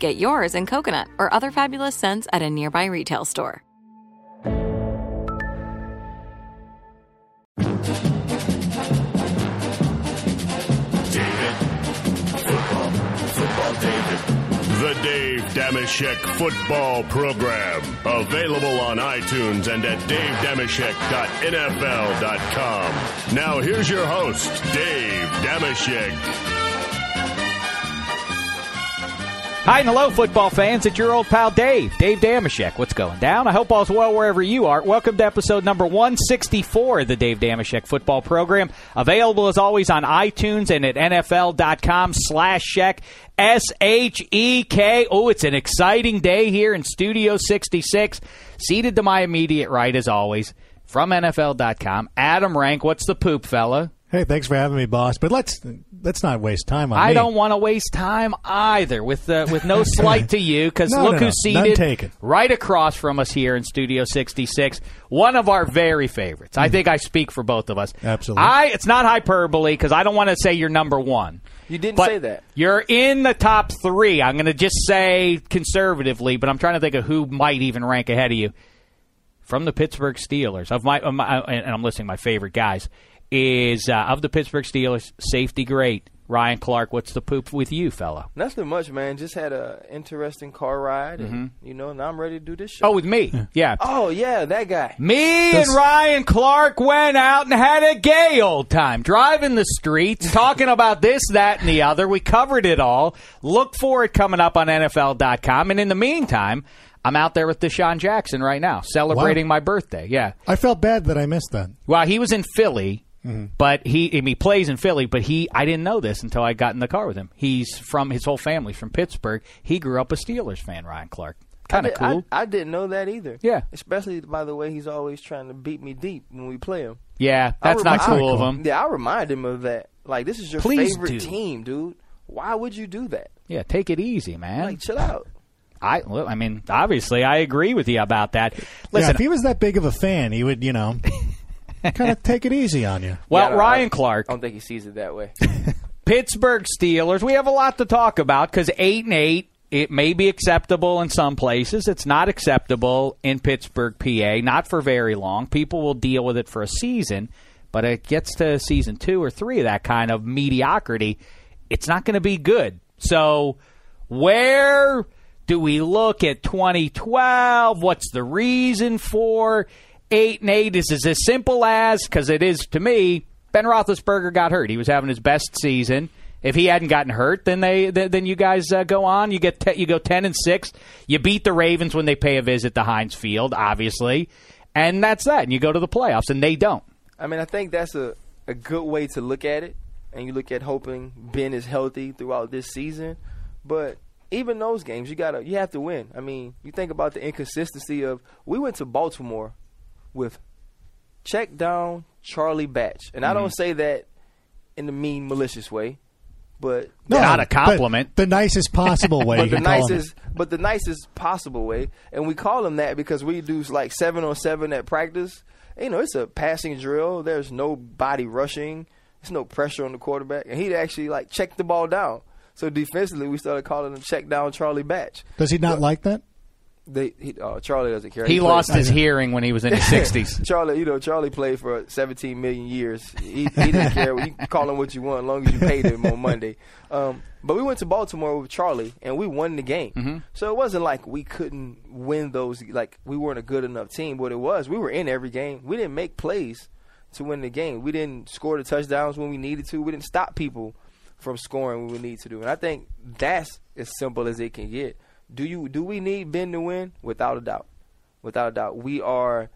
Get yours in coconut or other fabulous scents at a nearby retail store. The Dave Dameshek Football Program. Available on iTunes and at davedameshek.nfl.com. Now here's your host, Dave Dameshek. Hi and hello, football fans. It's your old pal Dave, Dave Dameshek. What's going down? I hope all's well wherever you are. Welcome to episode number 164 of the Dave Dameshek football program. Available as always on iTunes and at NFL.com slash Shek. S H E K. Oh, it's an exciting day here in Studio 66. Seated to my immediate right, as always, from NFL.com. Adam Rank, what's the poop, fella? Hey, thanks for having me, boss. But let's let's not waste time on I me. don't want to waste time either. With uh, with no slight to you, because No, look no, no. who's None seated taken. right across from us here in Studio 66. One of our very favorites. I think I speak for both of us. Absolutely. I it's not hyperbole because I don't want to say you're number one. You didn't But say that. You're in the top three. I'm going to just say conservatively, but I'm trying to think of who might even rank ahead of you. From the Pittsburgh Steelers, of my, of my and I'm listing my favorite guys, is uh, of the Pittsburgh Steelers, safety great Ryan Clark. What's the poop with you, fellow? Nothing much, man. Just had a interesting car ride, and you know now I'm ready to do this show. Mm-hmm. Oh, with me, yeah. Oh yeah, that guy. Me That's- and Ryan Clark went out and had a gay old time, driving the streets, talking about this, that, and the other. We covered it all. Look for it coming up on NFL.com. And in the meantime, I'm out there with DeSean Jackson right now, celebrating my birthday. Yeah. I felt bad that I missed that. Well, he was in Philly, Mm-hmm. but he I mean, he plays in Philly. But he I didn't know this until I got in the car with him. He's from his whole family's from Pittsburgh. He grew up a Steelers fan. Ryan Clark, kind I of did- I- cool. I, didn't know that either. Yeah. Especially by the way he's always trying to beat me deep when we play him. yeah, I that's not cool of him. Yeah, I remind him of that. Like this is your Please favorite do. team, dude. Why would you do that? Yeah, take it easy, man. Like chill out. I, well, I mean, obviously, I agree with you about that. yeah, Listen, if he was that big of a fan, he would, you know, kind of take it easy on you. well, Yeah, Ryan I- Clark, I don't think he sees it that way. Pittsburgh Steelers. We have a lot to talk about because eight and eight. It may be acceptable in some places. It's not acceptable in Pittsburgh, PA. Not for very long. People will deal with it for a season, but it gets to season two or three of that kind of mediocrity. It's not going to be good. So, where do we look at 2012? What's the reason for eight and eight? Is as simple as because it is to me. Ben Roethlisberger got hurt. He was having his best season. If he hadn't gotten hurt, then they th- then you guys uh, go on. You get te- you go ten and six. You beat the Ravens when they pay a visit to Heinz Field, obviously, and that's that. And you go to the playoffs, and they don't. I mean, I think that's a, a good way to look at it. And you look at hoping Ben is healthy throughout this season. But even those games, you gotta you have to win. I mean, you think about the inconsistency of we went to Baltimore with check down Charlie Batch. And I Mm-hmm. don't say that in the mean malicious way, but Not a compliment. The nicest possible way. but the can call him. nicest but the nicest possible way. And we call him that because we do like seven on seven at practice. You know, it's a passing drill. There's no body rushing. There's no pressure on the quarterback. And he'd actually like check the ball down. So defensively we started calling him check down Charlie Batch. Does he not like that? They, he, uh, Charlie doesn't care. He played- lost his hearing when he was in his 60s. Charlie, you know, Charlie played for 17 million years. He, he didn't care. You can call him what you want, as long as you paid him on Monday. Um, but we went to Baltimore with Charlie, and we won the game. Mm-hmm. So it wasn't like we couldn't win those. Like we weren't a good enough team. What it was, we were in every game. We didn't make plays to win the game. We didn't score the touchdowns when we needed to. We didn't stop people from scoring when we need to do. And I think that's as simple as it can get. Do you do we need Ben to win? Without a doubt. Without a doubt. We are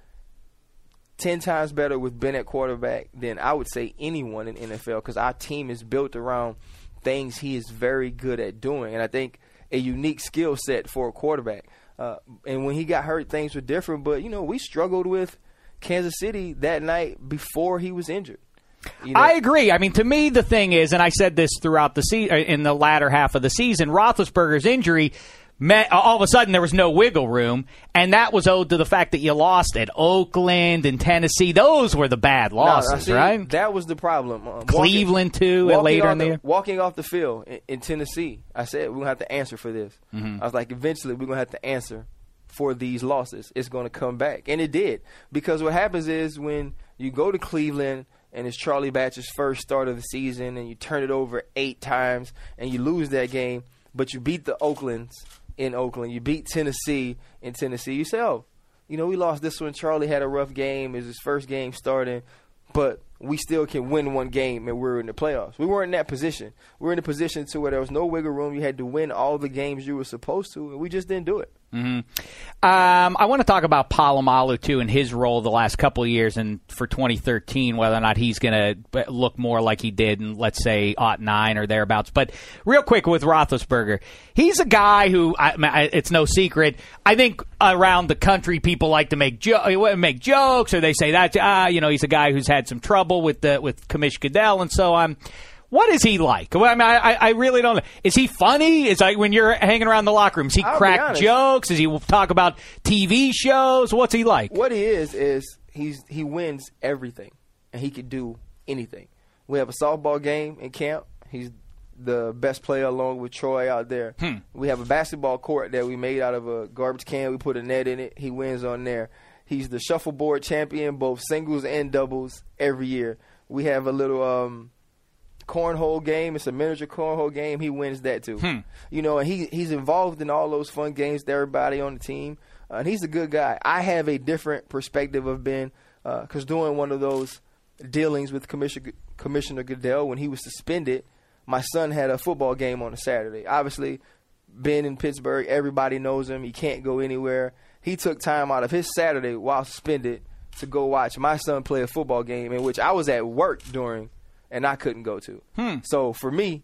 ten times better with Ben at quarterback than I would say anyone in NFL because our team is built around things he is very good at doing, and I think a unique skill set for a quarterback. Uh, and when he got hurt, things were different. But you know, we struggled with Kansas City that night before he was injured. You know, I agree. I mean, to me, the thing is, and I said this throughout the se- uh, in the latter half of the season, Roethlisberger's injury meant all of a sudden there was no wiggle room, and that was owed to the fact that you lost at Oakland and Tennessee. Those were the bad No, losses, see, right? That was the problem. Um, Cleveland, too, walking later off in the year. Walking off the field in, in Tennessee, I said we're gonna have to answer for this. Mm-hmm. I was like, eventually we're gonna have to answer for these losses. It's gonna come back, and it did. Because what happens is when you go to Cleveland and it's Charlie Batch's first start of the season, and you turn it over eight times and you lose that game, but you beat the Oaklands in Oakland, you beat Tennessee in Tennessee. You say, oh, you know, we lost this one. Charlie had a rough game. It was his first game starting, but we still can win one game and we're in the playoffs. We weren't in that position. We were in a position to where there was no wiggle room. You had to win all the games you were supposed to, and we just didn't do it. Um, I want to talk about Polamalu too and his role the last couple of years, and for 2013, whether or not he's going to look more like he did in let's say aught nine or thereabouts. But real quick with Roethlisberger, he's a guy who I, I- it's no secret. I think around the country, people like to make jo- make jokes, or they say that ah, you know, he's a guy who's had some trouble with the with Commish Goodell and so on. What is he like? Well, I mean, I, I- really don't know. Is he funny? Is like when you're hanging around the locker room? Does he I'll crack jokes? Does he talk about TV shows? What's he like? What he is is he's he wins everything, and he could do anything. We have a softball game in camp. He's the best player along with Troy out there. We have a basketball court that we made out of a garbage can. We put a net in it. He wins on there. He's the shuffleboard champion, both singles and doubles every year. We have a little um, cornhole game. It's a miniature cornhole game. He wins that too. You know, and he he's involved in all those fun games with everybody on the team. Uh, and he's a good guy. I have a different perspective of Ben because doing one of those dealings with Commissioner Commissioner Goodell when he was suspended, my son had a football game on a Saturday. Obviously, Ben in Pittsburgh, everybody knows him. He can't go anywhere. He took time out of his Saturday while suspended to go watch my son play a football game in which I was at work during and I couldn't go to. Hmm. So for me,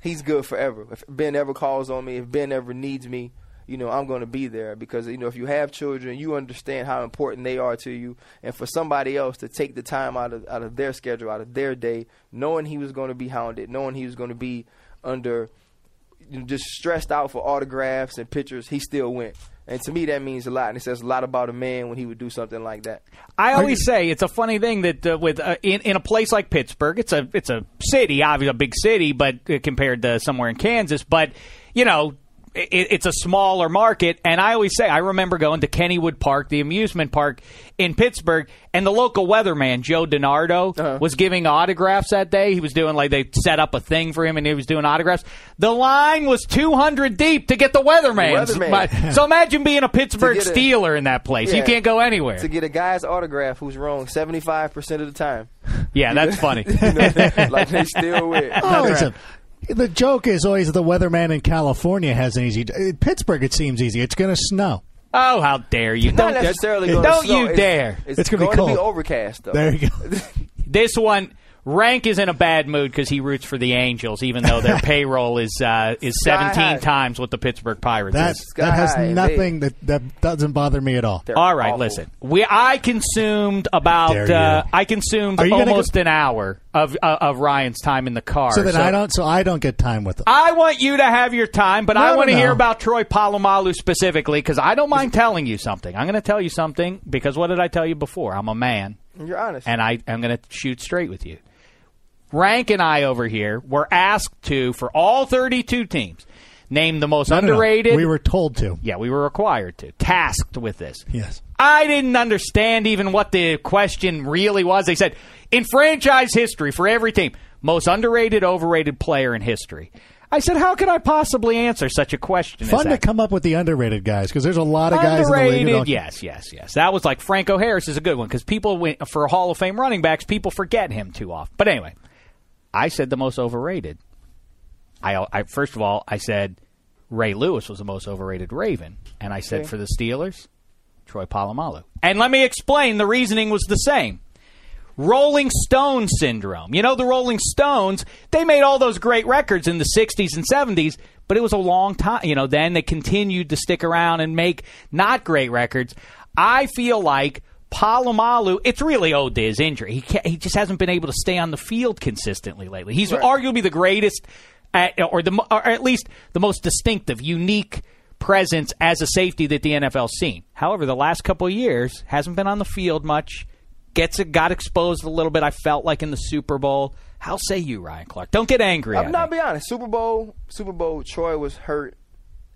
he's good forever. If Ben ever calls on me, if Ben ever needs me, you know, I'm going to be there because you know if you have children, you understand how important they are to you, and for somebody else to take the time out of out of their schedule, out of their day, knowing he was going to be hounded, knowing he was going to be under you know, just stressed out for autographs and pictures, he still went. And to me, that means a lot, and it says a lot about a man when he would do something like that. I always say it's a funny thing that uh, with uh, in in a place like Pittsburgh, it's a it's a city, obviously a big city, but uh, compared to somewhere in Kansas, but you know. It, it's a smaller market, and I always say I remember going to Kennywood Park, the amusement park in Pittsburgh, and the local weatherman Joe DeNardo Uh-huh. was giving autographs that day. He was doing like they set up a thing for him, and he was doing autographs. The line was two hundred deep to get the weatherman. weatherman. So imagine being a Pittsburgh get a- Steeler in that place. You can't go anywhere. To get a guy's autograph who's wrong 75% of the time. Yeah, that's funny. You know, like they still win. Oh, it's a, the joke is always the weatherman in California has an easy. In Pittsburgh, it seems easy. It's going to snow. Oh, how dare you! Not Don't necessarily Don't you It's- dare! It's, It's gonna be going to be overcast, though. There you go. This one, Rank is in a bad mood because he roots for the Angels, even though their payroll is uh, is Sky seventeen high. times what the Pittsburgh Pirates That is. Sky that has nothing that that doesn't bother me at all. They're All right, awful. listen. We I consumed about uh, I consumed Are you gonna almost go- an hour of uh, of Ryan's time in the car. So that I don't. So I don't get time with them. I want you to have your time, but I want to no. hear about Troy Polamalu specifically because I don't mind telling you something. I'm going to tell you something because what did I tell you before? I'm a man. You're honest. and I I am going to shoot straight with you. Rank and I over here were asked to, for all 32 teams, name the most No, no, no. underrated. We were told to. yeah, we were required to, tasked with this. Yes. I didn't understand even what the question really was. They said, in franchise history for every team, most underrated, overrated player in history. I said, how could I possibly answer such a question? Fun to come up with the underrated guys because there's a lot of guys in the Underrated, league. who yes, yes, yes. That was like Franco Harris is a good one because people went for Hall of Fame running backs. People forget him too often. But anyway, I said the most overrated. I, I first of all, I said Ray Lewis was the most overrated Raven, and I said Okay. for the Steelers, Troy Polamalu. And let me explain. The reasoning was the same. Rolling Stone syndrome. You know, the Rolling Stones, they made all those great records in the 60s and 70s, but it was a long time. You know, then they continued to stick around and make not great records. I feel like Polamalu, it's really owed to his injury. He, he just hasn't been able to stay on the field consistently lately. He's arguably the greatest, at, or, the, or at least the most distinctive, unique presence as a safety that the NFL's seen. However, the last couple of years hasn't been on the field much. Gets it, got exposed a little bit. I felt like in the Super Bowl. How say you, Ryan Clark? Don't get angry. I'm not me. be honest. Super Bowl, Super Bowl, Troy was hurt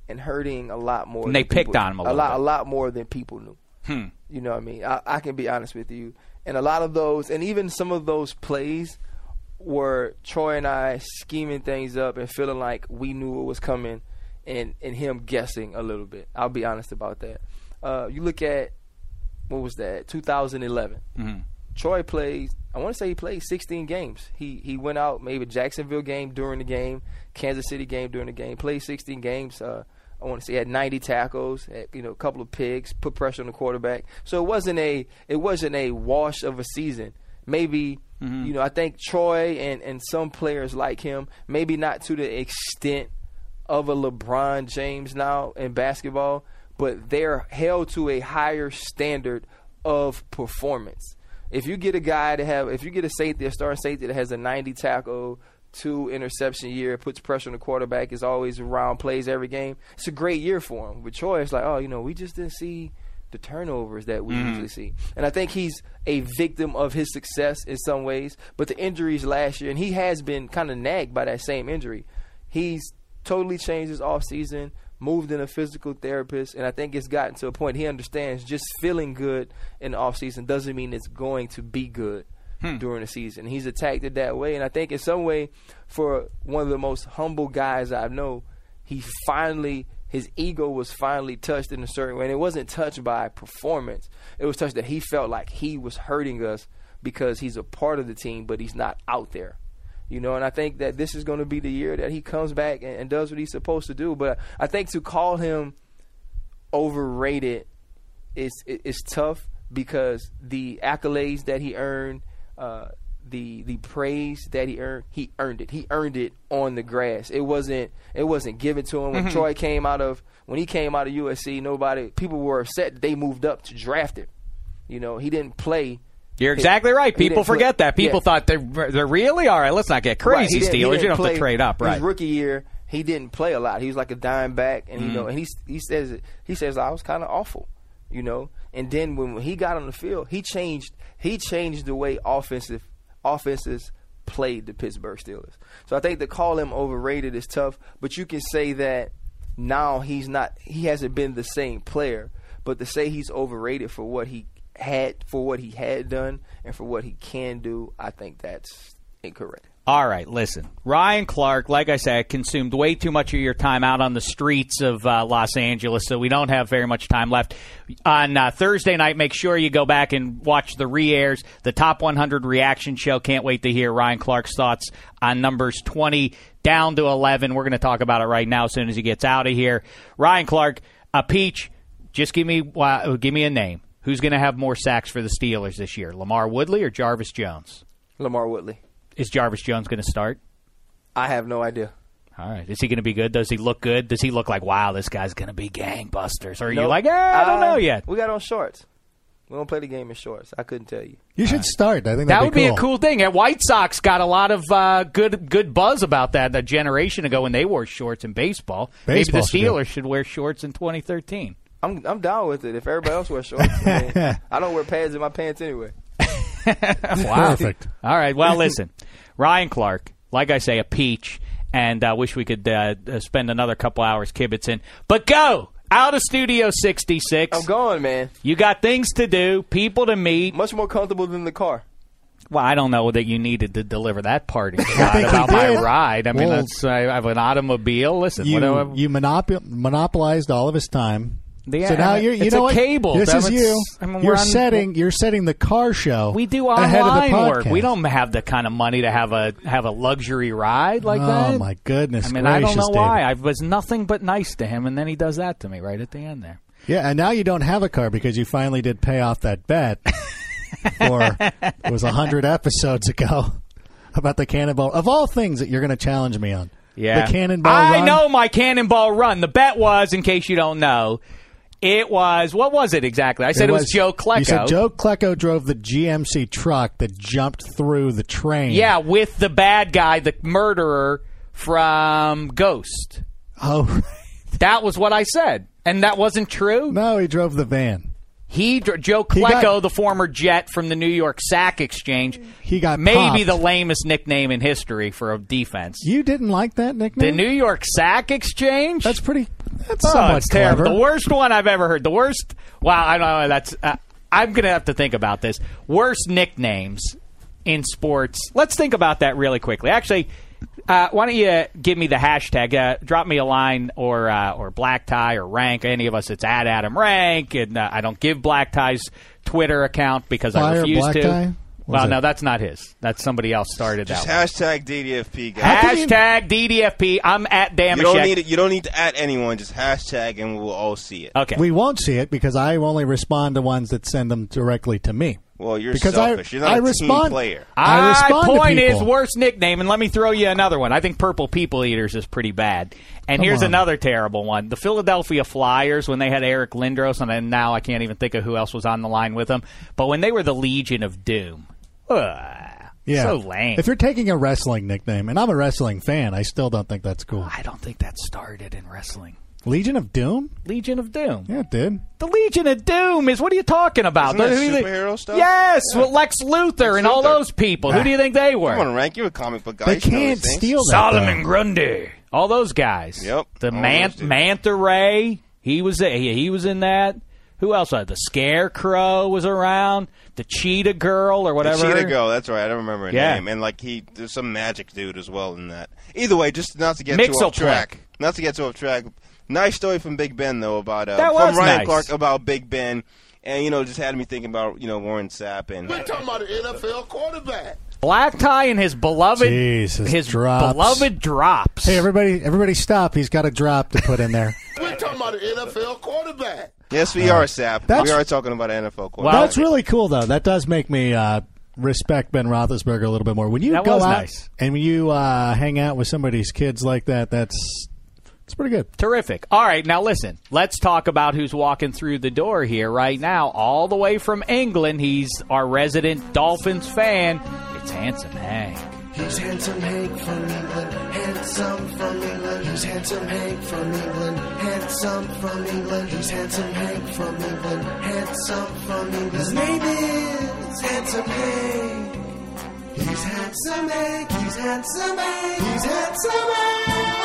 and hurting a lot more. And they picked people- on him a little lot, bit. a lot more than people knew. Hmm. You know what I mean? I, I can be honest with you. And a lot of those, and even some of those plays, were Troy and I scheming things up and feeling like we knew what was coming, and and him guessing a little bit. I'll be honest about that. Uh, you look at what was that? 2011. Troy played. I want to say he played 16 games. He he went out maybe Jacksonville game during the game, Kansas City game during the game. Played 16 games. Uh, I want to say he had 90 tackles, had, you know, a couple of picks, put pressure on the quarterback. So it wasn't a it wasn't a wash of a season. Maybe mm-hmm. you know I think Troy and and some players like him, maybe not to the extent of a LeBron James now in basketball, but they're held to a higher standard of performance. If you get a guy to have, if you get a safety, a starting safety that has a 90 tackle, two interception year, puts pressure on the quarterback, is always around, plays every game, it's a great year for him. With Troy, it's like, oh, you know, we just didn't see the turnovers that we mm-hmm. usually see. And I think he's a victim of his success in some ways, but the injuries last year, and he has been kind of nagged by that same injury. He's totally changed his offseason, moved in a physical therapist, and I think it's gotten to a point he understands just feeling good in the offseason doesn't mean it's going to be good Hmm. during the season. He's attacked it that way, and I think in some way, for one of the most humble guys I know, he finally his ego was finally touched in a certain way, and it wasn't touched by performance. It was touched that he felt like he was hurting us because he's a part of the team, but he's not out there. You know, and I think that this is going to be the year that he comes back and, and does what he's supposed to do. But I think to call him overrated is is tough because the accolades that he earned, uh, the the praise that he earned, he earned it. He earned it on the grass. It wasn't it wasn't given to him when Troy came out of when he came out of USC. Nobody people were upset that they moved up to draft him. You know, he didn't play. You're exactly right. People didn't play- forget that. People yeah. thought they're they're really all right. Let's not get crazy, he Steelers. You don't have to trade up, right? His rookie year, he didn't play a lot. He was like a dime back, and you know, Mm. and he he says it- he says I was kind of awful, you know. And then when, he got on the field, he changed he changed the way offensive offenses played the Pittsburgh Steelers. So I think to call him overrated is tough, but you can say that now he's not he hasn't been the same player, but to say he's overrated for what he had for what he had done and for what he can do, I think that's incorrect. All right, listen. Ryan Clark, like I said, consumed way too much of your time out on the streets of uh, Los Angeles, so we don't have very much time left. On uh, Thursday night, make sure you go back and watch the re airs, the Top 100 reaction show. Can't wait to hear Ryan Clark's thoughts on numbers 20 down to 11. We're going to talk about it right now as soon as he gets out of here. Ryan Clark, a peach, just give me, uh, give me a name. Who's going to have more sacks for the Steelers this year, LaMarr Woodley or Jarvis Jones? LaMarr Woodley. Is Jarvis Jones going to start? I have no idea. All right. Is he going to be good? Does he look good? Does he look like, wow, this guy's going to be gangbusters? Or are you like, eh, I don't Uh, know yet? We got on shorts. We don't play the game in shorts. I couldn't tell you. You should start. I think That that'd be cool. a cool thing. And White Sox got a lot of uh, good good buzz about that a generation ago when they wore shorts in baseball. Baseball Maybe the do it. Steelers should wear shorts in 2013. I'm I'm down with it. If everybody else wears shorts, I, mean, I don't wear pads in my pants anyway. Wow. Perfect. All right. Well, listen, Ryan Clark, like I say, a peach. and uh, wish we could uh, uh, spend another couple hours kibitzing. But go out of Studio 66. I'm going, man. You got things to do, people to meet. Much more comfortable than the car. Well, I don't know that you needed to deliver that party think shot he about my ride. I mean, Well, that's I have an automobile. Listen, You whatever. you monop- monopolized all of his time. Yeah, so now you're, you it's know a what? cable. This is you. I mean, you're on- setting you're setting the car show. we do ahead of the online work. We don't have the kind of money to have a have a luxury ride like oh that. Oh my goodness! I mean, I don't gracious, know why. David. I was nothing but nice to him, and then he does that to me right at the end there. Yeah, and now you don't have a car because you finally did pay off that bet. for it was a hundred episodes ago about the cannonball. Of all things that you're going to challenge me on, Yeah, the cannonball. I run? know my cannonball run. The bet was, in case you don't know, it was what was it exactly? I said it, was, Joe Klecko. You said Joe Klecko drove the GMC truck that jumped through the train. Yeah, with the bad guy, the murderer from Ghost. Oh That was what I said, and that wasn't true. no, he drove the van. He, Joe He Klecko, got- the former Jet from the New York Sack Exchange, He got maybe popped. the lamest nickname in history for a defense. You didn't like that nickname? the? New York Sack Exchange. That's pretty. That's Oh, somewhat terrible. The worst one I've ever heard. The worst. Wow, I don't know. That's. Uh, I'm gonna have to think about this. Worst nicknames in sports. Let's think about that really quickly. Actually, uh, why don't you give me the hashtag? Uh, drop me a line or uh, or black tie or rank. Any of us. It's at Adam Rank, and uh, I don't give black tie's Twitter account because I refuse Black to. Tie? Well, it- no, that's not his. That's somebody else started Just that. hashtag DDFP, one. guys. How you- Hashtag DDFP. I'm at Dameshek. You don't need it. You don't need to add anyone. Just hashtag, and we'll all see it. Okay. We won't see it because I only respond to ones that send them directly to me. Well, you're Because selfish. I, you're not I a respond, team player. I My respond to point is people. worst nickname, and let me throw you another one. I think Purple People Eaters is pretty bad. And Come here's on. another terrible one: the Philadelphia Flyers when they had Eric Lindros, and then now I can't even think of who else was on the line with them. But when they were the Legion of Doom, ugh, Yeah. so lame. If you're taking a wrestling nickname, and I'm a wrestling fan, I still don't think that's cool. I don't think that started in wrestling. Legion of Doom? Legion of Doom. Yeah, it did. The Legion of Doom is what are you talking about? Isn't that Who do you think- superhero stuff? Yes, Yeah. with Lex Luthor and all Luthor. those people. Who do you think they were? Come on, rank. You're a comic book guy. They You should know can't these things. steal that. Solomon though. Grundy, all those guys. Yep, The all man- those dudes. Manta Ray, he was he, he was in that. Who else? Uh, the Scarecrow was around. The Cheetah Girl or The whatever. Cheetah Girl, that's right. I don't remember her Yeah. name. And like he, there's some magic dude as well in that. Either way, just not to get too off Mxyzptlk. track. Not to get too off track. Nice story from Big Ben though about uh, That from Ryan nice. Clark about Big Ben, and you know just had me thinking about you know Warren Sapp and We're talking about an NFL quarterback. Black Tie and his beloved Jesus, his drops. beloved drops. Hey, everybody, everybody stop. He's got a drop to put in there. We're talking about an NFL quarterback. yes we are Sapp. We are talking about an NFL quarterback. Well, That's really cool, though. That does make me uh, respect Ben Roethlisberger a little bit more. When you That go was out nice. and when you uh, hang out with somebody's kids like that, that's it's pretty good. Terrific. All right, now listen. Let's talk about who's walking through the door here right now, all the way from England. He's our resident Dolphins fan. It's handsome Hank. He's handsome Hank from England, handsome from England. He's handsome Hank from England, handsome from England. He's handsome Hank from England, handsome from England. His name is Handsome Hank. He's handsome Hank. He's handsome Hank. He's handsome Hank.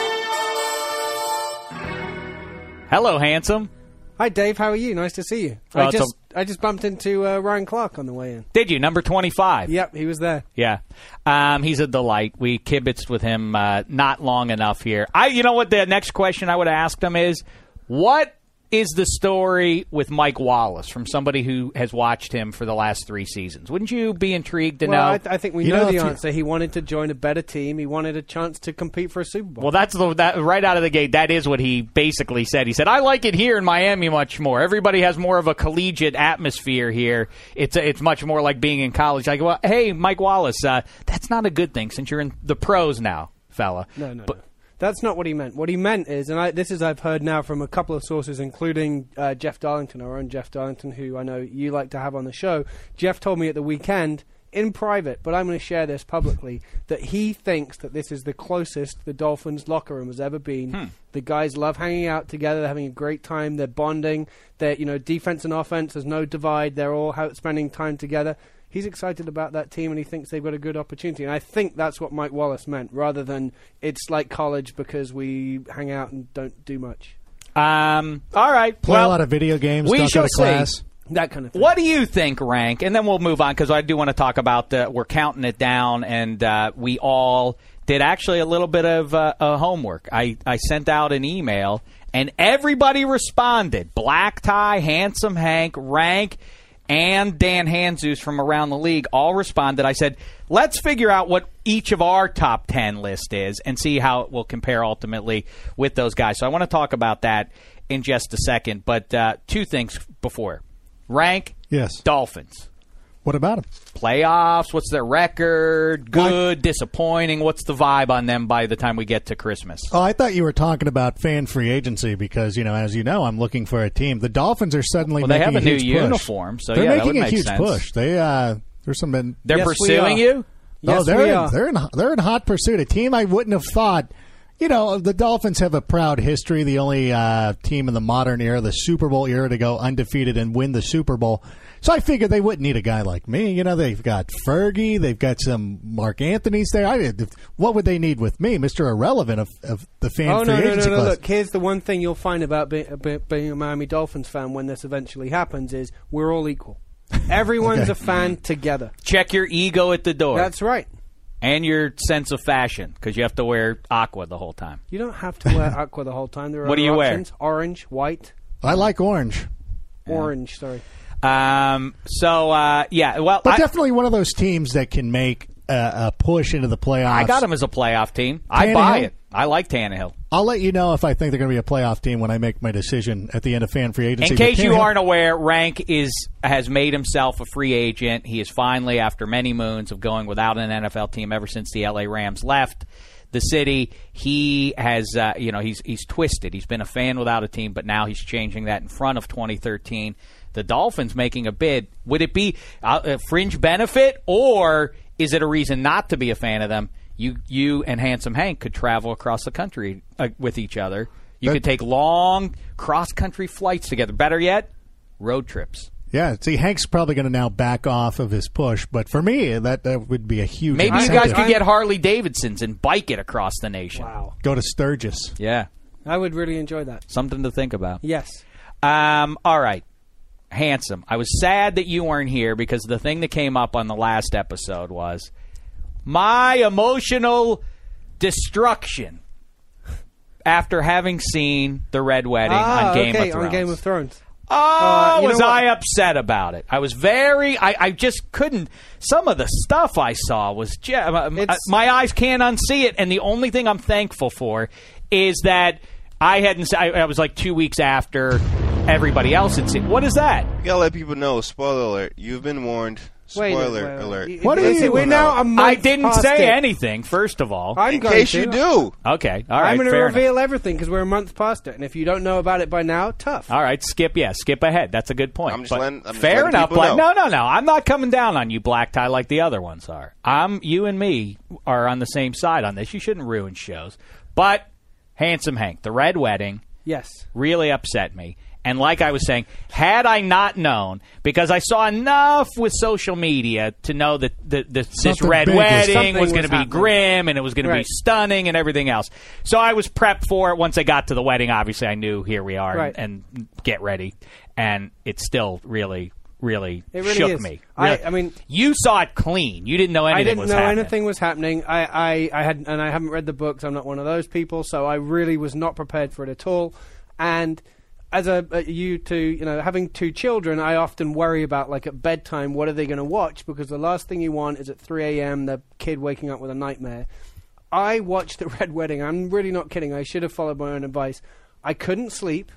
Hello, handsome. Hi, Dave. How are you? Nice to see you. Oh, I it's just I just bumped into uh, Ryan Clark on the way in. Did you number twenty five? Yep, he was there. Yeah, um, he's a delight. We kibitzed with him uh, not long enough here. I, you know what? The next question I would have asked him is, what is the story with Mike Wallace from somebody who has watched him for the last three seasons? Wouldn't you be intrigued to well, know? I, th- I think we You know, know, the answer. He wanted to join a better team. He wanted a chance to compete for a Super Bowl. well, that's the that right out of the gate. That is what he basically said. He said, "I like it here in Miami much more. Everybody has more of a collegiate atmosphere here. It's it's much more like being in college." Like, well, hey, Mike Wallace, uh, that's not a good thing since you're in the pros now, fella. No, no, But- no. That's not what he meant. What he meant is, and I, this is I've heard now from a couple of sources, including uh, Jeff Darlington, our own Jeff Darlington, who I know you like to have on the show. Jeff told me at the weekend in private, but I'm going to share this publicly, that he thinks that this is the closest the Dolphins locker room has ever been. The guys love hanging out together. They're having a great time. They're bonding. They're, you know, defense and offense. There's no divide. They're all spending time together. He's excited about that team and he thinks they've got a good opportunity. And I think that's what Mike Wallace meant, rather than it's like college because we hang out and don't do much. Um, all right. Play well, a lot of video games. we don't shall go to see. class. That kind of thing. What do you think, Rank? And then we'll move on because I do want to talk about the, we're counting it down, and uh, we all did actually a little bit of uh, uh, homework. I, I sent out an email, and everybody responded. Black Tie, Handsome Hank, Rank, and Dan Hanzus from around the league all responded. I said, let's figure out what each of our top 10 list is and see how it will compare ultimately with those guys. So I want to talk about that in just a second. But uh, two things before. Rank, Yes. Dolphins. What about them? Playoffs, what's their record? Good, disappointing. What's the vibe on them by the time we get to Christmas? Oh, I thought you were talking about fan free agency because you know, as you know, I'm looking for a team. The Dolphins are suddenly Well, they have a new huge push. uniform, so they're yeah, that making would a make huge sense. push. They uh, there's some been They're Yes, pursuing you? oh, Yes, they're in, they're in they're in hot pursuit. A team I wouldn't have thought. You know, the Dolphins have a proud history. The only uh, team in the modern era, the Super Bowl era, to go undefeated and win the Super Bowl. So I figured they wouldn't need a guy like me. You know, they've got Fergie, they've got some Marc Anthony's there. I, what would they need with me, Mister Irrelevant of, of the fan Oh free no no no no! Look, here's the one thing you'll find about be, be, being a Miami Dolphins fan when this eventually happens is we're all equal. Everyone's Okay. a fan together. Check your ego at the door. That's right. and your sense of fashion because you have to wear aqua the whole time. You don't have to wear aqua the whole time. There are What do other you wear? Orange, white, I like orange. orange. Sorry. Um, so, uh, yeah, well, But I, definitely one of those teams that can make a, a push into the playoffs. I got him as a playoff team. I buy it. I like Tannehill. I'll let you know if I think they're going to be a playoff team when I make my decision at the end of fan free agency. In case you aren't aware, Rank is has made himself a free agent. He is finally, after many moons of going without an NFL team ever since the LA Rams left the city, he has, uh, you know, he's he's twisted. He's been a fan without a team, but now he's changing that in front of 2013. The Dolphins making a bid. Would it be uh, a fringe benefit, or is it a reason not to be a fan of them? You you and Handsome Hank could travel across the country uh, with each other. You That- could take long cross country flights together. Better yet, road trips. Yeah, see, Hank's probably going to now back off of his push, but for me, that, that would be a huge. Maybe you guys could get Harley Davidsons and bike it across the nation. Wow. go to Sturgis. Yeah, I would really enjoy that. something to think about. Yes. Um, all right, handsome. I was sad that you weren't here because the thing that came up on the last episode was my emotional destruction after having seen the Red Wedding ah, on Game okay, of Thrones. on Game of Thrones. Oh, Uh, was? I upset about it? I was very. I, I just couldn't. Some of the stuff I saw was. ju- uh, It's- my eyes can't unsee it, and the only thing I'm thankful for is that I hadn't. se- I, I was like two weeks after everybody else had seen. What is that? You gotta let people know. Spoiler alert. You've been warned. Wait, Spoiler wait, wait, alert. wait. What are you- We're now a month I didn't say it. anything. First of all, I'm In going case to. you do. okay, all right, I'm going to fair enough. reveal everything because we're a month past it, and if you don't know about it by now, tough. All right, skip. Yeah, skip ahead. That's a good point. I'm just But letting- I'm just fair letting enough. people Black, know. no, no, no. I'm not coming down on you, black tie, like the other ones are. I'm you and me are on the same side on this. You shouldn't ruin shows. But handsome Hank, the red wedding Yes. really upset me. And like I was saying, had I not known, because I saw enough with social media to know that the, the, this Something red big wedding Something was going was to be happening. grim and it was going to be Right. stunning and everything else. So I was prepped for it. Once I got to the wedding, obviously I knew here we are Right. and, and get ready. And it still really, really, It really shook is. me. I- I mean- you saw it clean. You didn't know anything I didn't was know happening. anything was happening. I, I, I had, and I haven't read the books. I'm not one of those people, so I really was not prepared for it at all. And as a, a you two, you know, having two children, I often worry about like at bedtime, what are they going to watch? Because the last thing you want is at 3 a.m. the kid waking up with a nightmare. I watched the Red Wedding. I'm really not kidding. I should have followed my own advice. I couldn't sleep,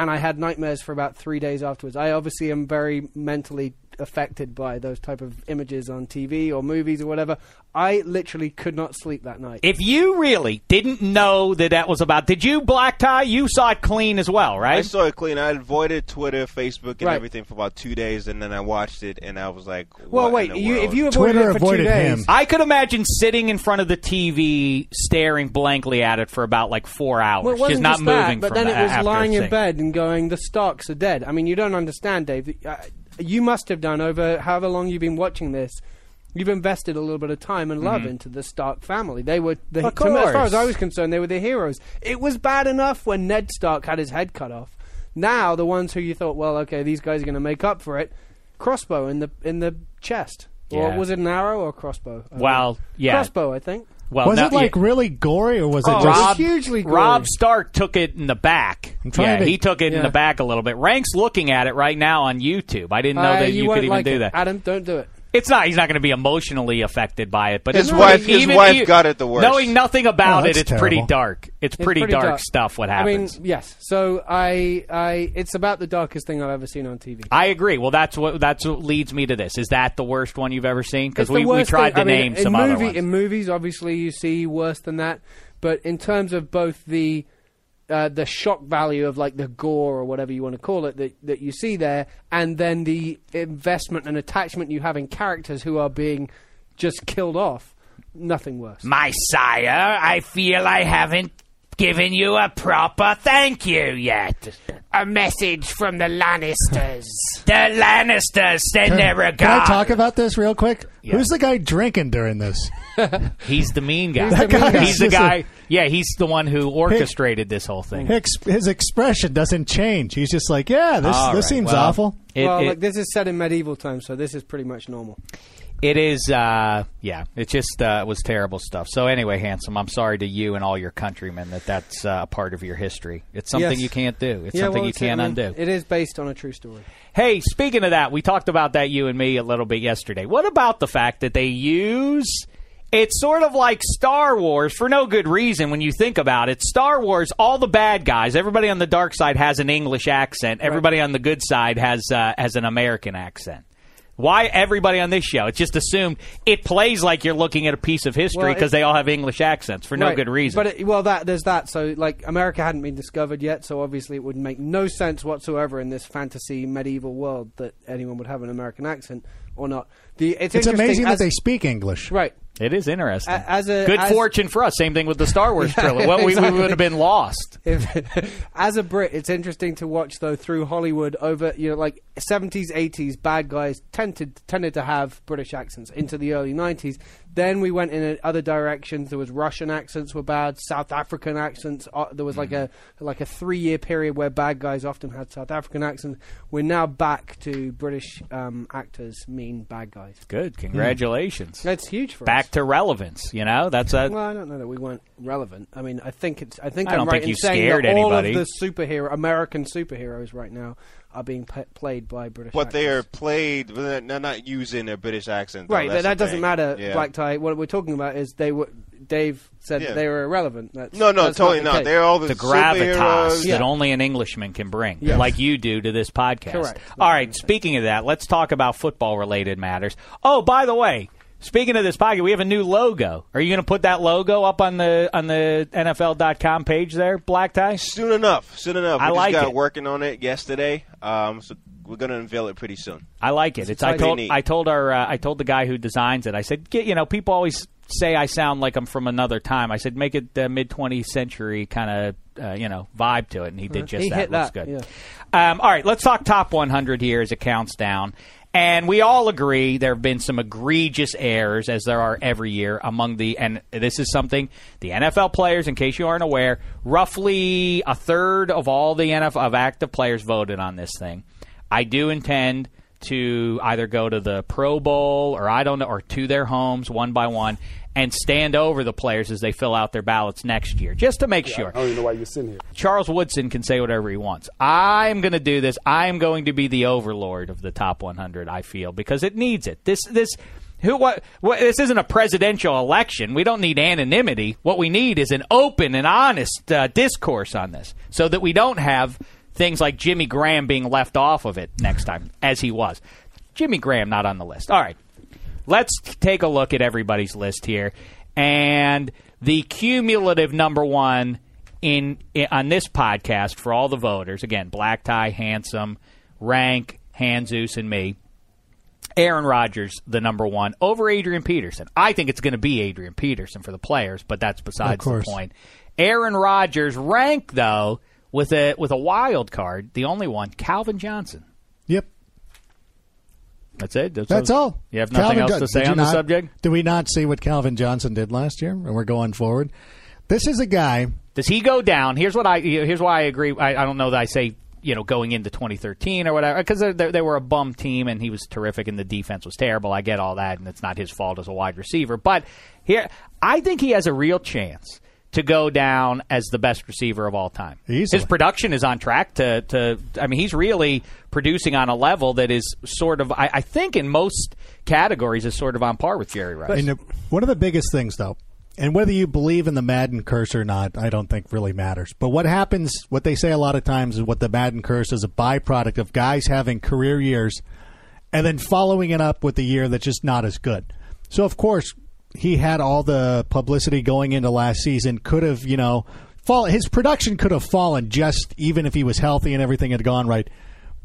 and I had nightmares for about three days afterwards. I obviously am very mentally affected by those type of images on TV or movies or whatever. I literally could not sleep that night. if you really didn't know that that was about, did you black tie? You saw it clean as well, right? I saw it clean. I avoided Twitter, Facebook, and Right. everything for about two days, and then I watched it, and I was like, well, wait. in the You, world? if you avoided Twitter it for avoided two days, him. I could imagine sitting in front of the TV, staring blankly at it for about like four hours, Well, it wasn't just not just that, moving. but from then that it was lying in bed and going, "The Starks are dead." I mean, you don't understand, Dave. You must have done over however long you've been watching this. You've invested a little bit of time and love Mhm. into the Stark family. They were, the, Of to as far as I was concerned, they were the heroes. It was bad enough when Ned Stark had his head cut off. Now the ones who you thought, well, okay, these guys are going to make up for it. Crossbow in the in the chest, or was it an arrow or crossbow? I Well, yeah. crossbow, I think. Well, was no- it like really gory, or was it Oh, just Robb, hugely gory. Robb Stark took it in the back. I'm trying yeah, to- he took it in the back a little bit. Rank's looking at it right now on YouTube. I didn't know Uh, that you, won't could even like do it. that. Adam, don't do it. It's not. He's not going to be emotionally affected by it. But His wife- pretty- his even wife you- got it the worst. Knowing nothing about Oh, it, that's it's pretty dark. It's It's pretty, pretty dark, dark. stuff. What happens? I mean, yes. So I, I, it's about the darkest thing I've ever seen on TV. I agree. Well, that's what that's what leads me to this. Is that the worst one you've ever seen? Because the we, we worst tried thing- to I mean, name in some movie, other ones. In movies, obviously, you see worse than that. But in terms of both the uh, the shock value of like the gore or whatever you want to call it that that you see there, and then the investment and attachment you have in characters who are being just killed off, nothing worse. My sire, I feel I haven't given you a proper thank you yet. A message from the Lannisters. The Lannisters send their Can I regards. talk about this real quick? Yeah. Who's the guy drinking during this? He's the mean guy. He's the mean guy. He's the Just a- guy. Yeah, he's the one who orchestrated this whole thing. His, his expression doesn't change. He's just like, yeah, this All this right, seems well, awful. It, well, it- like this is set in medieval times, so this is pretty much normal. It is. Uh, yeah, it just uh, was terrible stuff. So anyway, handsome, I'm sorry to you and all your countrymen that that's uh, a part of your history. It's something Yes. you can't do. It's Yeah, something well, you it's- can't I mean, undo. It is based on a true story. Hey, speaking of that, we talked about that you and me a little bit yesterday. What about the fact that they use it's sort of like Star Wars for no good reason when you think about it. Star Wars, all the bad guys, everybody on the dark side has an English accent. Everybody on the good side has uh, has an American accent. Why everybody on this show? It's just assumed it plays like you're looking at a piece of history because it- they all have English accents for no Right. good reason. But it, well, that there's that. So like America hadn't been discovered yet, so obviously it would make no sense whatsoever in this fantasy medieval world that anyone would have an American accent or not. The it's, It's amazing as- that they speak English. right. It is interesting. As a- good as- fortune for us. Same thing with the Star Wars Yeah, trilogy. Well, we, we exactly. would have been lost. If, as a Brit, it's interesting to watch though through Hollywood over you know like seventies, eighties, bad guys tended tended to have British accents into the early nineties. Then we went in other directions. There was Russian accents were bad, South African accents. Uh, there was like a like a three year period where bad guys often had South African accents. We're now back to British um, actors mean bad guys. Good. Congratulations. That's huge for us. Back to relevance. You know, that's a. Well, I don't know that we weren't relevant. I mean, I think it's. I think I am don't right think in you saying scared that all anybody. of the superhero American superheroes right now are being p- played by British. But they are played, but they're they're not using their British accent. though. right. That's That, that doesn't thing. matter. Yeah. Black tie. What we're talking about is they were. Dave said Yeah. they were irrelevant. That's, No, no, that's totally the not. They're all the, the gravitas. Yeah. that only an Englishman can bring, Yes. like you do to this podcast. Correct. All right. Speaking of that, let's talk about football-related matters. Oh, by the way, speaking of this podcast, we have a new logo. Are you going to put that logo up on the on the NFL.com page there, Black Tie? Soon enough, soon enough. I we like just got it. working on it yesterday. Um, so we're gonna unveil it pretty soon. I like it. It's, I exciting. told Neat. I told our uh, I told the guy who designs it. I said, Get, you know, people always say I sound like I'm from another time. I said, make it uh, mid 20th century kind of uh, you know vibe to it, and he did just He that. hit Looks that, good. Um, all right, let's talk top 100 here as it counts down. And we all agree there have been some egregious errors, as there are every year, among the. And this is something the NFL players, in case you aren't aware, roughly a third of all the NFL of active players voted on this thing. I do intend to either go to the Pro Bowl or I don't know, or to their homes one by one and stand over the players as they fill out their ballots next year, just to make sure. I don't even know why you're sitting here. Charles Woodson can say whatever he wants. I'm going to do this. I'm going to be the overlord of the top 100. I feel because it needs it. This this who what, what this isn't a presidential election. We don't need anonymity. What we need is an open and honest uh, discourse on this, so that we don't have things like Jimmy Graham being left off of it next time, as he was. Jimmy Graham not on the list. All right. Let's take a look at everybody's list here, and the cumulative number one in, in on this podcast for all the voters. Again, Black Tie, Handsome, Rank, Hanzus, and me. Aaron Rodgers, the number one, over Adrian Peterson. I think it's going to be Adrian Peterson for the players, but that's besides the point. Aaron Rodgers, rank though with a with a wild card, the only one, Calvin Johnson. Yep. That's it. That's, That's all. You have nothing Calvin else to say on the subject. Do we not see what Calvin Johnson did last year, and we're going forward? This is a guy. Does he go down? Here's what I. Here's why I agree. I, I don't know that I say you know going into 2013 or whatever because they, they were a bum team and he was terrific and the defense was terrible. I get all that and it's not his fault as a wide receiver. But here, I think he has a real chance to go down as the best receiver of all time. Easily. His production is on track to, to. I mean, he's really producing on a level that is sort of. I, I think in most categories is sort of on par with Jerry Rice. The- uh, one of the biggest things, though, and whether you believe in the Madden curse or not, I don't think really matters. But what happens, what they say a lot of times is what the Madden curse is a byproduct of guys having career years and then following it up with a year that's just not as good. So, of course, he had all the publicity going into last season, could have, you know, fall, his production could have fallen just even if he was healthy and everything had gone right.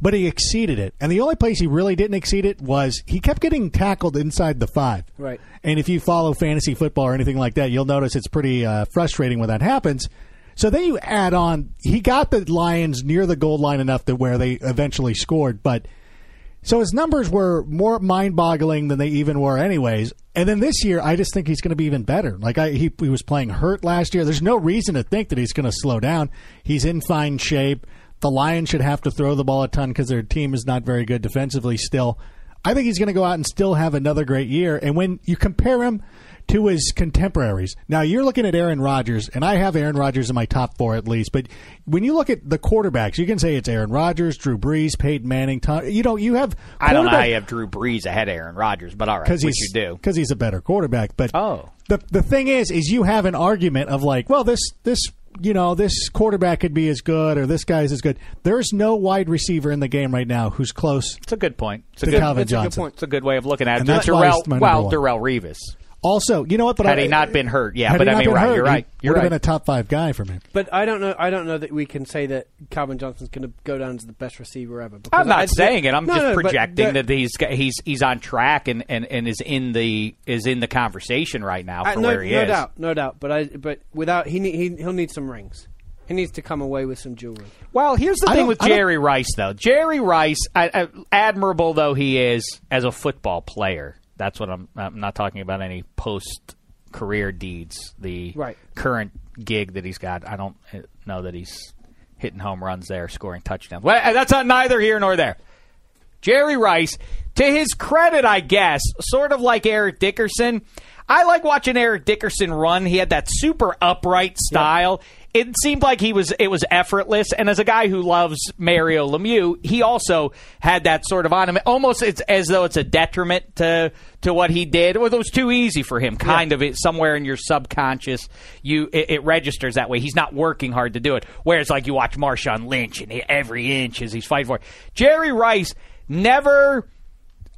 But he exceeded it. And the only place he really didn't exceed it was he kept getting tackled inside the five. Right. And if you follow fantasy football or anything like that, you'll notice it's pretty uh, frustrating when that happens. So then you add on, he got the Lions near the goal line enough to where they eventually scored, but so his numbers were more mind-boggling than they even were, anyways. And then this year, I just think he's going to be even better. Like I, he, he was playing hurt last year. There's no reason to think that he's going to slow down. He's in fine shape. The Lions should have to throw the ball a ton because their team is not very good defensively still. I think he's going to go out and still have another great year. And when you compare him to his contemporaries, now you're looking at Aaron Rodgers, and I have Aaron Rodgers in my top four at least. But when you look at the quarterbacks, you can say it's Aaron Rodgers, Drew Brees, Peyton Manning. Tom, you know, you have I don't know how you have Drew Brees ahead of Aaron Rodgers, but all right, because he's you do. because he's a better quarterback. But Oh. the the thing is, is you have an argument of like, well, this this you know this quarterback could be as good or this guy's as good. There's no wide receiver in the game right now who's close. It's a good point. It's a To good, Calvin it's a good point. It's a good way of looking at it. And that's Darrelle, he's my well, one. Darrelle Revis. Also, you know what? But Had I, he not been hurt, yeah, but I mean, right, hurt, you're right. You're would have right. been a top five guy for me. But I don't know. I don't know that we can say that Calvin Johnson's going to go down as the best receiver ever. I'm not I- saying it. I'm No, just no, projecting that he's he's he's on track and, and, and is in the is in the conversation right now Uh, for no, where he no is. doubt, no doubt. But I, but without he, he he'll need some rings. He needs to come away with some jewelry. Well, here's the I thing with Jerry Rice, though. Jerry Rice, I, I, admirable though he is as a football player, that's what I'm. I'm not talking about any post career deeds. The Right. current gig that he's got, I don't uh, know that he's hitting home runs there, scoring touchdowns. Well, uh, that's not neither here nor there. Jerry Rice, to his credit, I guess, sort of like Eric Dickerson. I like watching Eric Dickerson run. He had that super upright style. It seemed like he was it was effortless. And as a guy who loves Mario Lemieux, he also had that sort of on him. Almost it's as though it's a detriment to to what he did. Or it was too easy for him. Kind of it somewhere in your subconscious, you it, it registers that way. He's not working hard to do it. Whereas like you watch Marshawn Lynch and he, every inch as he's fighting for it. Jerry Rice never.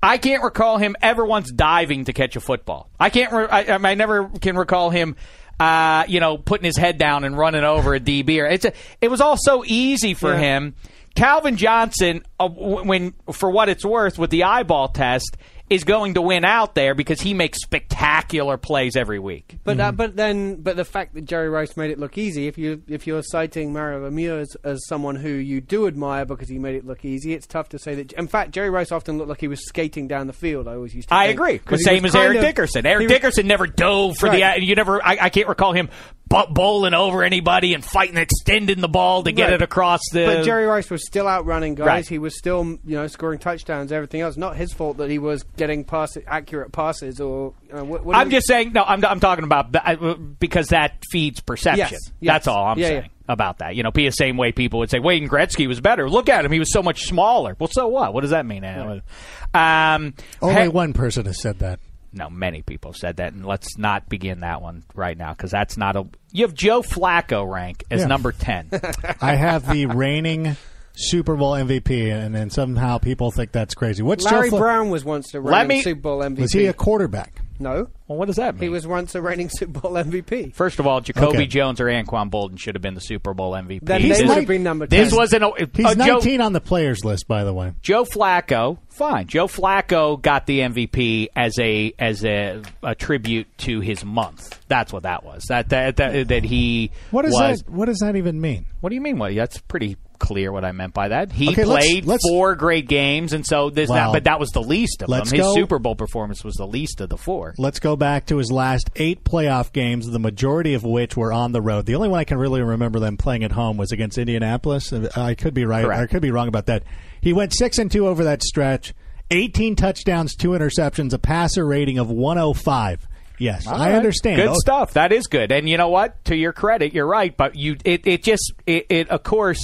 I can't recall him ever once diving to catch a football. I can't. Re- I, I never can recall him, uh, you know, putting his head down and running over a DB. Or it's a, it was all so easy for Yeah. him. Calvin Johnson, uh, when for what it's worth, with the eyeball test, is going to win out there because he makes spectacular plays every week. But uh, but then but the fact that Jerry Rice made it look easy, if you if you're citing Mario Lemieux as, as someone who you do admire because he made it look easy, it's tough to say that. In fact, Jerry Rice often looked like he was skating down the field. I always used to. I think, agree. 'Cause The same as Eric of- Dickerson. Eric was- Dickerson never dove for Right. the. You never. I, I can't recall him bu- bowling over anybody and fighting, extending the ball to get Right. it across the. But Jerry Rice was still outrunning guys. Right. He was still, you know, scoring touchdowns. Everything else. Not his fault that he was getting pass accurate passes or. You know, what, what I'm we- just saying. No, I'm, I'm talking about uh, because that feeds perception. Yes, yes. That's all I'm Yeah, saying yeah. about that. You know, be the same way people would say Wayne Gretzky was better. Look at him; he was so much smaller. Well, so what? What does that mean? Um, Only hey- one person has said that. No, many people said that, and let's not begin that one right now because that's not a. You have Joe Flacco rank as Yeah. number ten. I have the reigning Super Bowl MVP, and then somehow people think that's crazy. What's Larry Joe Fla- Brown was once the reigning me- Super Bowl MVP. Was he a quarterback? No? well, what does that mean? He was once a reigning Super Bowl MVP. First of all, Jacoby Okay. Jones or Anquan Boldin should have been the Super Bowl MVP. Then He's they like- would have been number this ten. wasn't a, He's uh, Joe, 19 on the players list, by the way. Joe Flacco. Fine, Joe Flacco got the MVP as a as a, a tribute to his month. That's what that was. That that that, that he What does was. that? What does that even mean? What do you mean? Well, that's pretty clear what I meant by that. He Okay, let's- played let's- four great games, and so this, not. But that was the least of them. let's His go- Super Bowl performance was the least of the four. Let's go back to his last eight playoff games, the majority of which were on the road. The only one I can really remember them playing at home was against Indianapolis. I could be right. Correct. I could be wrong about that. He went six and two over that stretch. 18 touchdowns, two interceptions, a passer rating of 105. Yes, All I right. understand. Good Oh, stuff. That is good. And you know what? To your credit, you're right. But you, it, it just, it, it of course,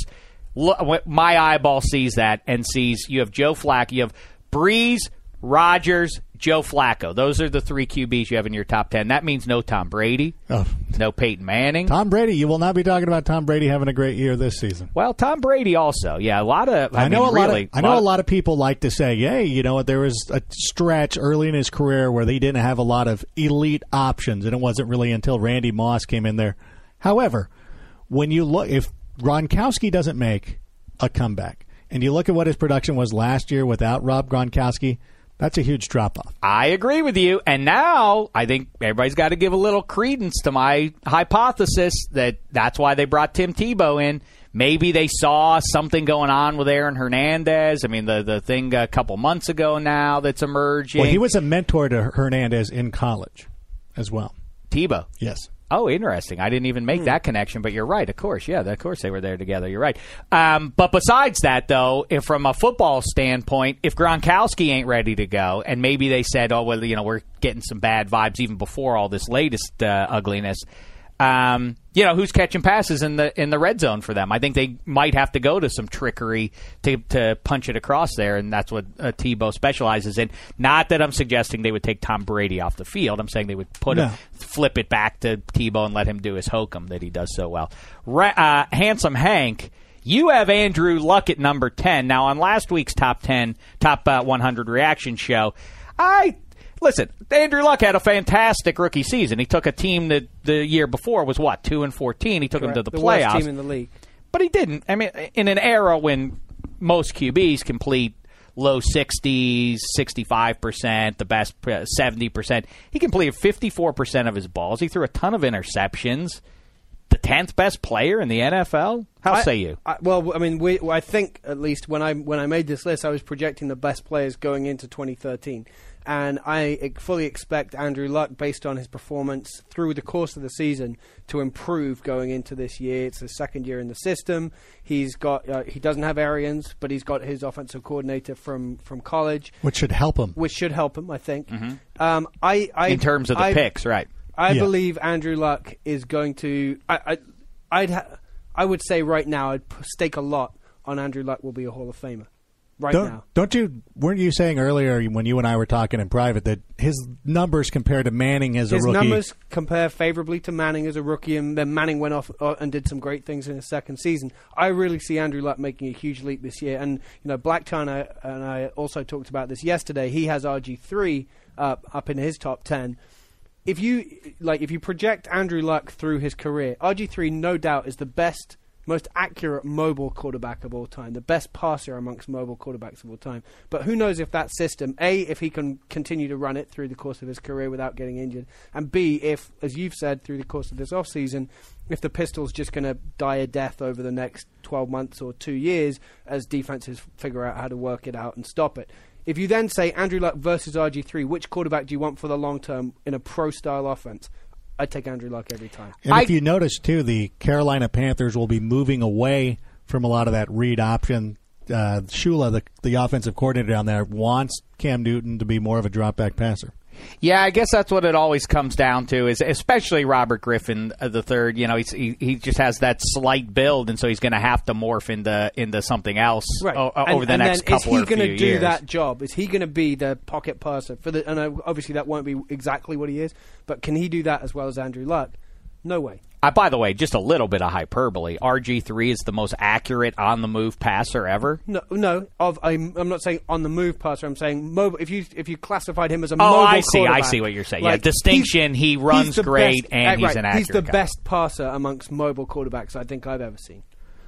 lo- what- my eyeball sees that and sees you have Joe Flacco, you have Brees, Rodgers, Joe Flacco. Those are the three QBs you have in your top ten. That means no Tom Brady, Oh. no Peyton Manning. Tom Brady. You will not be talking about Tom Brady having a great year this season. well, Tom Brady also. Yeah, a lot of. I, I, know mean, a lot really, of I know a lot of people like to say, "Hey, you know what? There was a stretch early in his career where he didn't have a lot of elite options, and it wasn't really until Randy Moss came in there." However, when you look, if Gronkowski doesn't make a comeback, and you look at what his production was last year without Rob Gronkowski, that's a huge drop off. I agree with you. And now I think everybody's got to give a little credence to my hypothesis that that's why they brought Tim Tebow in. Maybe they saw something going on with Aaron Hernandez. I mean, the the thing a couple months ago now that's emerging. Well, he was a mentor to Hernandez in college as well. Tebow. Yes. Oh, interesting. I didn't even make Hmm. that connection, but you're right. Of course, yeah, of course they were there together. You're right. Um, but besides that, though, if from a football standpoint, if Gronkowski ain't ready to go, and maybe they said, "Oh, well, you know, we're getting some bad vibes even before all this latest uh, ugliness," um, you know, who's catching passes in the in the red zone for them? I think they might have to go to some trickery to to punch it across there, and that's what uh, Tebow specializes in. Not that I'm suggesting they would take Tom Brady off the field. I'm saying they would put No. him flip it back to Tebow and let him do his hokum that he does so well. Uh, Handsome Hank, you have Andrew Luck at number 10. Now, on last week's top 10, top uh, 100 reaction show, I. Listen, Andrew Luck had a fantastic rookie season. He took a team that the year before was what two and fourteen. He took them to the, the playoffs, team in the league. but he didn't. I mean, in an era when most QBs complete low 60s, 65%, the best uh, 70%, he completed 54% of his balls. He threw a ton of interceptions. The 10th best player in the NFL? How I- say you? I, well, I mean, we, I think at least when I when I made this list, I was projecting the best players going into 2013, and I fully expect Andrew Luck, based on his performance through the course of the season, to improve going into this year. It's his second year in the system. He's got uh, he doesn't have Arians, but he's got his offensive coordinator from from college, Which should help him. which should help him, I think. Um, I, I in terms of the I- picks, right. I Yeah. believe Andrew Luck is going to. I, I, I'd, ha- I would say right now, I'd stake a lot on Andrew Luck will be a Hall of Famer. Right don't, now, don't you? Weren't you saying earlier when you and I were talking in private that his numbers compared to Manning as his a rookie? His numbers compare favorably to Manning as a rookie, and then Manning went off uh, and did some great things in his second season. I really see Andrew Luck making a huge leap this year, and you know, Black China and I also talked about this yesterday. He has RG three uh, up in his top ten. if you like if you project Andrew Luck through his career, RG3 no doubt is the best most accurate mobile quarterback of all time, the best passer amongst mobile quarterbacks of all time. But who knows if that system, A, if he can continue to run it through the course of his career without getting injured, and B, if, as you've said, through the course of this offseason, if the pistol's just going to die a death over the next 12 months or two years as defenses figure out how to work it out and stop it. If you then say Andrew Luck versus RG3, which quarterback do you want for the long term in a pro style offense? I'd take Andrew Luck every time. And if you notice too, the Carolina Panthers will be moving away from a lot of that read option. Uh, Shula, the the offensive coordinator down there, wants Cam Newton to be more of a drop back passer. Yeah, I guess that's what it always comes down to. Is especially Robert Griffin uh, the third. You know, he's, he he just has that slight build, and so he's going to have to morph into into something else Right. o- And- over the and next couple is he of gonna do years. that job? Is he going to be the pocket passer for the? And uh, obviously that won't be exactly what he is, but can he do that as well as Andrew Luck? No way. Uh, by the way, just a little bit of hyperbole. RG three is the most accurate on the move passer ever. No, no. Of I'm, I'm not saying on the move passer. I'm saying mobile. If you if you classified him as a Oh, mobile I see. I see what you're saying. Yeah, distinction, he runs great, best- and uh, he's right, an He's the guy. best passer amongst mobile quarterbacks I think I've ever seen.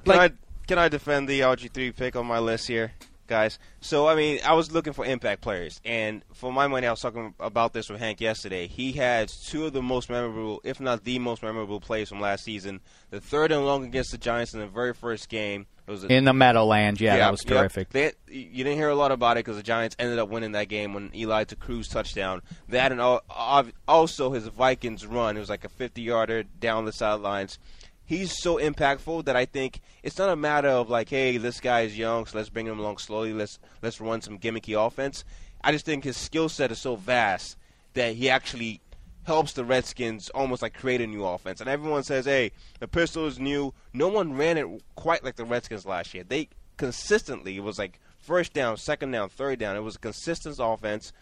Can I can I defend the RG three pick on my list here? Guys. So I mean, I was looking for impact players, and for my money, I was talking about this with Hank yesterday. He has two of the most memorable, if not the most memorable, plays from last season. The third and long against the Giants in the very first game. It was a, In the Meadowlands, yeah, that was terrific. They, you didn't hear a lot about it because the Giants ended up winning that game when Eli to Cruz touchdown. That and al- al- also his Vikings run. It was like a 50 yarder down the sidelines. He's so impactful that I think it's not a matter of like, hey, this guy is young, so let's bring him along slowly. Let's let's run some gimmicky offense. I just think his skill set is so vast that he actually helps the Redskins almost like create a new offense. And everyone says, hey, the pistol is new. No one ran it quite like the Redskins last year. They consistently, it was like first down, second down, third down. It was a consistent offense.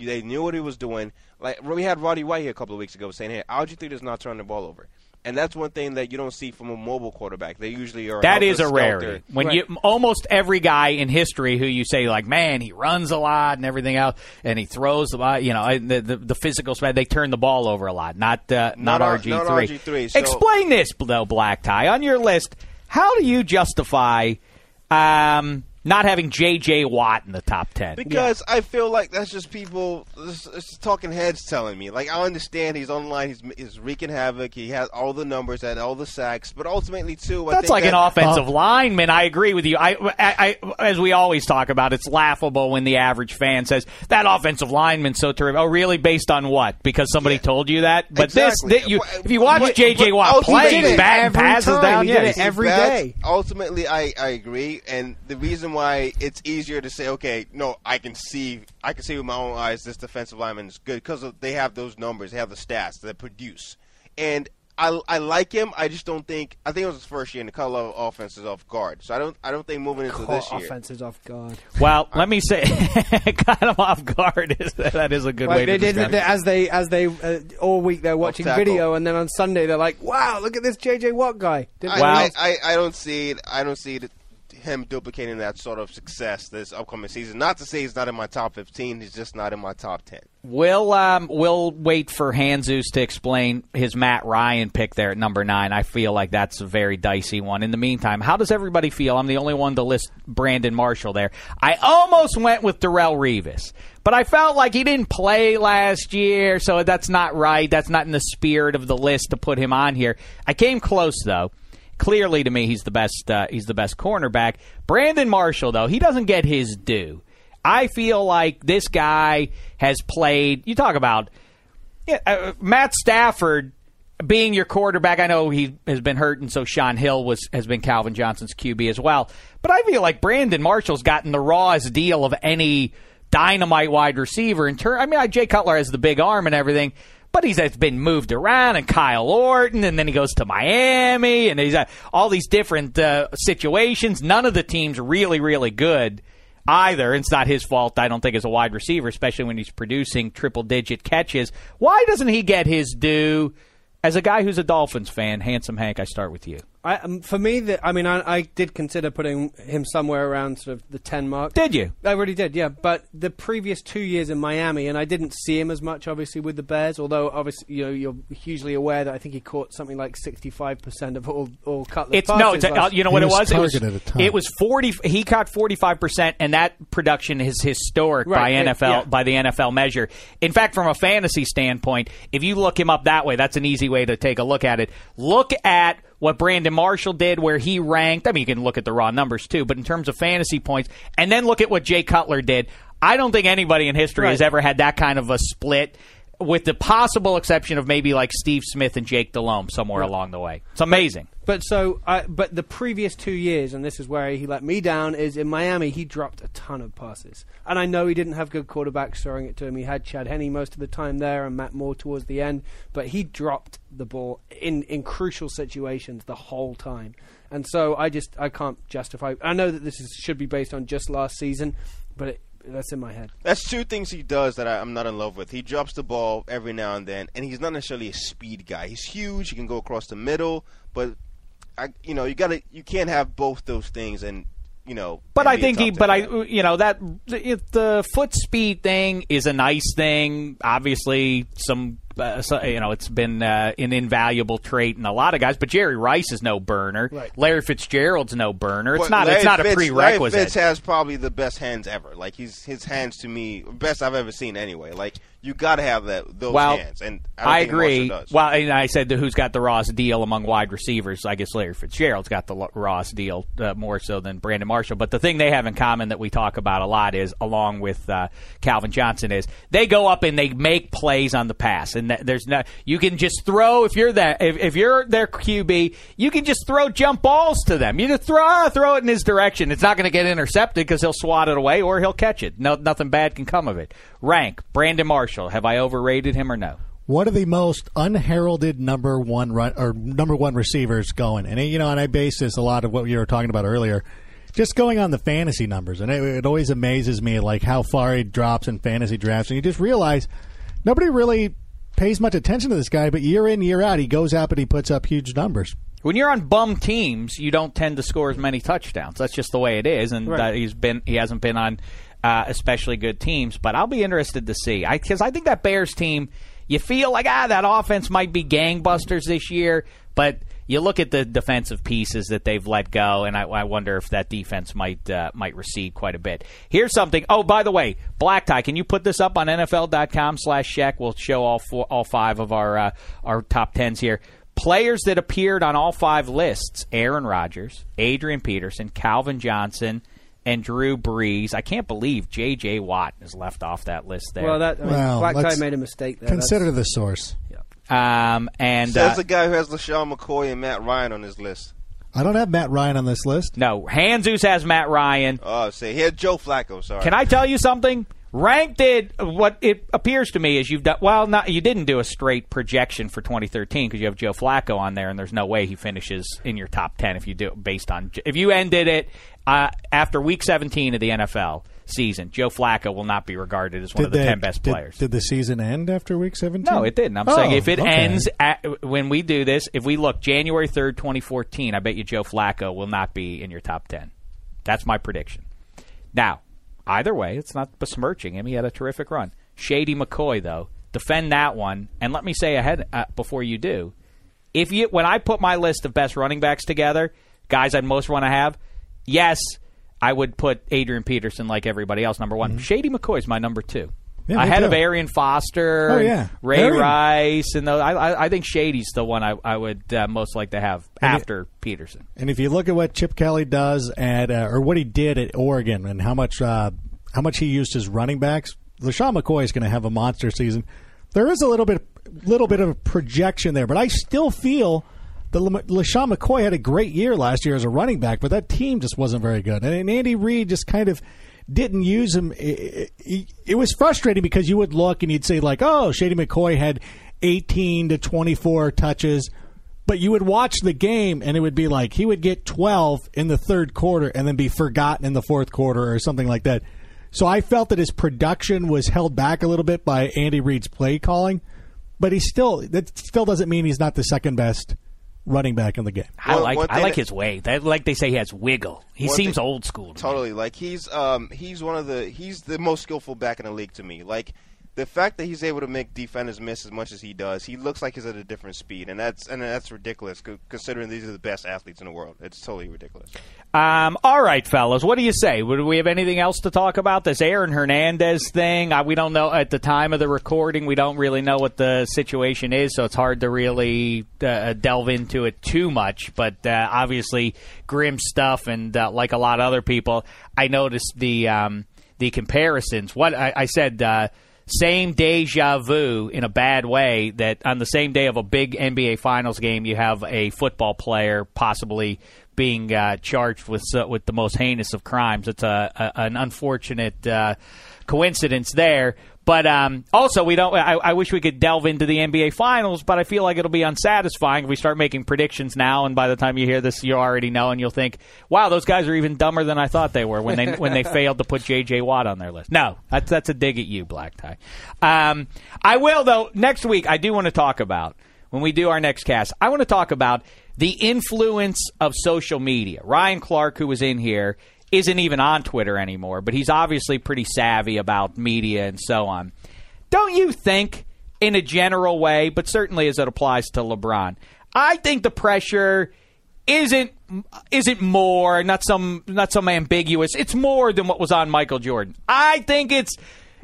They knew what he was doing. Like we had Roddy White here a couple of weeks ago saying, hey, RG does not turn the ball over. And that's one thing that you don't see from a mobile quarterback. They usually are. That is a helter-skelter. rarity. When you almost every guy in history who you say like, man, he runs a lot and everything else, and he throws a lot. You know, the the, the physical side, they turn the ball over a lot. Not uh, not, Not RG three. RG3, so- Explain this though, Black Tie, on your list. How do you justify um, not having J.J. Watt in the top ten? Because I feel like that's just people, it's, it's talking heads telling me. Like I understand he's online, he's, he's wreaking havoc, he has all the numbers and all the sacks, but ultimately too, I That's think like that, an offensive lineman. I agree with you. I, I, I, as we always talk about, it's laughable when the average fan says that offensive lineman's so terrific. Oh, really? Based on what? Because somebody told you that. But Exactly. this, thi- you, if you watch but- J.J. Watt play, ultimately- he's batting passes down. Yeah, He's bad. Ultimately, I, I agree, and the reason why it's easier to say, okay, no, I can see, I can see with my own eyes this defensive lineman is good because they have those numbers, they have the stats that produce, and I, I like him. I just don't think. I think it was his first year, and the color of offense is off guard. So I don't, I don't think moving into Caught this year. offenses off guard. Well, let me say, got him off guard. Is that is a good Like way they to did describe they- it. as they as they uh, all week they're watching video, and then on Sunday they're like, "Wow, look at this JJ Watt guy." Didn't I, realize- I, I, I don't see it. I don't see it, him duplicating that sort of success this upcoming season. Not to say he's not in my top 15. He's just not in my top 10. We'll um, we'll wait for Hanzus to explain his Matt Ryan pick there at number nine. I feel like that's a very dicey one. In the meantime, how does everybody feel? I'm the only one to list Brandon Marshall there. I almost went with Darrelle Revis, but I felt like he didn't play last year, so that's not right. That's not in the spirit of the list to put him on here. I came close though. Clearly, to me, he's the best. Uh, he's the best cornerback. Brandon Marshall, though, he doesn't get his due. I feel like this guy has played. You talk about uh, Matt Stafford being your quarterback. I know he has been hurt, and so Shaun Hill was has been Calvin Johnson's QB as well. But I feel like Brandon Marshall's gotten the rawest deal of any dynamite wide receiver. In turn, I mean, Jay Cutler has the big arm and everything. But he's has been moved around, and Kyle Orton, and then he goes to Miami, and he's uh, all these different uh, situations. None of the teams really, really good either. It's not his fault, I don't think, as a wide receiver, especially when he's producing triple digit catches. Why doesn't he get his due as a guy who's a Dolphins fan? Handsome Hank, I start with you. I, um, for me, the, I mean, I, I did consider putting him somewhere around sort of the ten mark. Did you? I really did, yeah. But the previous two years in Miami, and I didn't see him as much, obviously, with the Bears. Although, obviously, you know, you're hugely aware that I think he caught something like sixty-five percent of all all Cutler's It's no, passes it's, uh, you know what He it was was. It was, a ton. it was forty. He caught forty five percent, and that production is historic Right, by yeah, NFL yeah. by the NFL measure. In fact, from a fantasy standpoint, if you look him up that way, that's an easy way to take a look at it. Look at what Brandon Marshall did, where he ranked. I mean, you can look at the raw numbers too, but in terms of fantasy points, and then look at what Jay Cutler did. I don't think anybody in history has ever had that kind of a split. With the possible exception of maybe like Steve Smith and Jake Delhomme somewhere along the way, it's amazing. But so, I, but the previous two years, and this is where he let me down, is in Miami. He dropped a ton of passes, and I know he didn't have good quarterbacks throwing it to him. He had Chad Henne most of the time there, and Matt Moore towards the end. But he dropped the ball in in crucial situations the whole time, and so I just I can't justify. I know that this is, should be based on just last season, but it, that's in my head. That's two things he does that I, I'm not in love with. He drops the ball every now and then, and he's not necessarily a speed guy. He's huge. He can go across the middle, but I, you know, you gotta, you can't have both those things, and you know. But I think he, but guy. I, you know, that if the foot speed thing is a nice thing. Obviously, some uh, so, you know, it's been uh, an invaluable trait in a lot of guys. But Jerry Rice is no burner. Right. Larry Fitzgerald's no burner. It's But not. Larry it's not a Fitz- prerequisite. Larry Fitz has probably the best hands ever. Like he's his hands to me best I've ever seen. Anyway, like you got to have that those well, hands, and I, I think agree. Does. Well, and I said who's got the rawest deal among wide receivers? I guess Larry Fitzgerald's got the rawest deal uh, more so than Brandon Marshall. But the thing they have in common that we talk about a lot is, along with uh, Calvin Johnson, is they go up and they make plays on the pass, and there's no you can just throw if you're that if, if you're their QB, you can just throw jump balls to them. You just throw ah, throw it in his direction. It's not going to get intercepted because he'll swat it away or he'll catch it. No, nothing bad can come of it. Rank Brandon Marshall. Have I overrated him or no? One of the most unheralded number one run or number one receivers going, and you know, and I base this a lot of what you were talking about earlier, just going on the fantasy numbers, and it, it always amazes me like how far he drops in fantasy drafts, and you just realize nobody really pays much attention to this guy, but year in year out, he goes out and he puts up huge numbers. When you're on bum teams, you don't tend to score as many touchdowns. That's just the way it is, and Right. he's been he hasn't been on uh, especially good teams. But I'll be interested to see because I, think that Bears team, you feel like ah that offense might be gangbusters this year, but you look at the defensive pieces that they've let go, and I, I wonder if that defense might uh, might recede quite a bit. Here's something. Oh, by the way, Black Tie, can you put this up on NFL.com/slash check? We'll show all four, all five of our uh, our top tens here. Players that appeared on all five lists: Aaron Rodgers, Adrian Peterson, Calvin Johnson, and Drew Brees. I can't believe J.J. Watt is left off that list there. Well, that I mean, Well, Black Tie made a mistake there. Consider the source. um, and Says uh, the guy who has LeSean McCoy and Matt Ryan on his list. I don't have Matt Ryan on this list. no, Hanzus has Matt Ryan. Oh, say he had Joe Flacco. Sorry. Can I tell you something? Rank did what it appears to me is you've done. Well, not you didn't do a straight projection for 2013 because you have Joe Flacco on there, and there's no way he finishes in your top 10 if you do based on if you ended it uh, after Week 17 of the NFL season. Joe Flacco will not be regarded as one of the they- 10 best did- players. Did the season end after week 17? No, it didn't. I'm Oh, saying if it okay. ends at, when we do this, if we look January 3rd, 2014, I bet you Joe Flacco will not be in your top 10. That's my prediction. Now, either way, it's not besmirching him. He had a terrific run. Shady McCoy, though, defend that one. And let me say ahead uh, before you do, if you when I put my list of best running backs together, guys I'd most want to have, yes, I would put Adrian Peterson like everybody else number one. Shady McCoy is my number two. Yeah, of too. Arian Foster, Oh, yeah. Ray Arian. Rice, and those, I, I, I think Shady's the one I, I would uh, most like to have And it- after Peterson. And if you look at what Chip Kelly does at, uh, or what he did at Oregon, and how much uh, how much he used his running backs, LeSean McCoy is going to have a monster season. There is a little bit, little bit of a projection there, but I still feel that La- LeSean McCoy had a great year last year as a running back, but that team just wasn't very good, and Andy Reid just kind of didn't use him. It, it, it was frustrating because you would look and you'd say like, "Oh, Shady McCoy had 18 to 24 touches." But you would watch the game and it would be like he would get 12 in the third quarter and then be forgotten in the fourth quarter or something like that. So I felt that his production was held back a little bit by Andy Reid's play calling, but he still that still doesn't mean he's not the second best running back in the game. I like I like that- his way. That, like they say, he has wiggle. He seems thing- old school. To me. Totally. Like he's um he's one of the he's the most skillful back in the league to me. Like the fact that he's able to make defenders miss as much as he does, he looks like he's at a different speed, and that's and that's ridiculous considering these are the best athletes in the world. It's totally ridiculous. Um, all right, fellas, what do you say? Would we have anything else to talk about? This Aaron Hernandez thing, uh, we don't know at the time of the recording. We don't really know what the situation is, so it's hard to really uh, delve into it too much. But uh, obviously, grim stuff, and uh, like a lot of other people, I noticed the um, the comparisons. What I, I said. Same deja vu in a bad way that on the same day of a big NBA Finals game, you have a football player possibly being uh, charged with uh, with the most heinous of crimes. It's a, a an unfortunate uh, coincidence there. But um, also, we don't. I, I wish we could delve into the NBA Finals, but I feel like it'll be unsatisfying if we start making predictions now. And by the time you hear this, you already know, and you'll think, "Wow, those guys are even dumber than I thought they were when they when they failed to put J.J. Watt on their list." No, that's that's a dig at you, Black Tie. Um, I will though next week. I do want to talk about when we do our next cast. I want to talk about the influence of social media. Ryan Clark, who was in here, isn't even on Twitter anymore, but he's obviously pretty savvy about media and so on. Don't you think in a general way, but certainly as it applies to LeBron. I think the pressure isn't isn't more not some not some ambiguous. It's more than what was on Michael Jordan. I think it's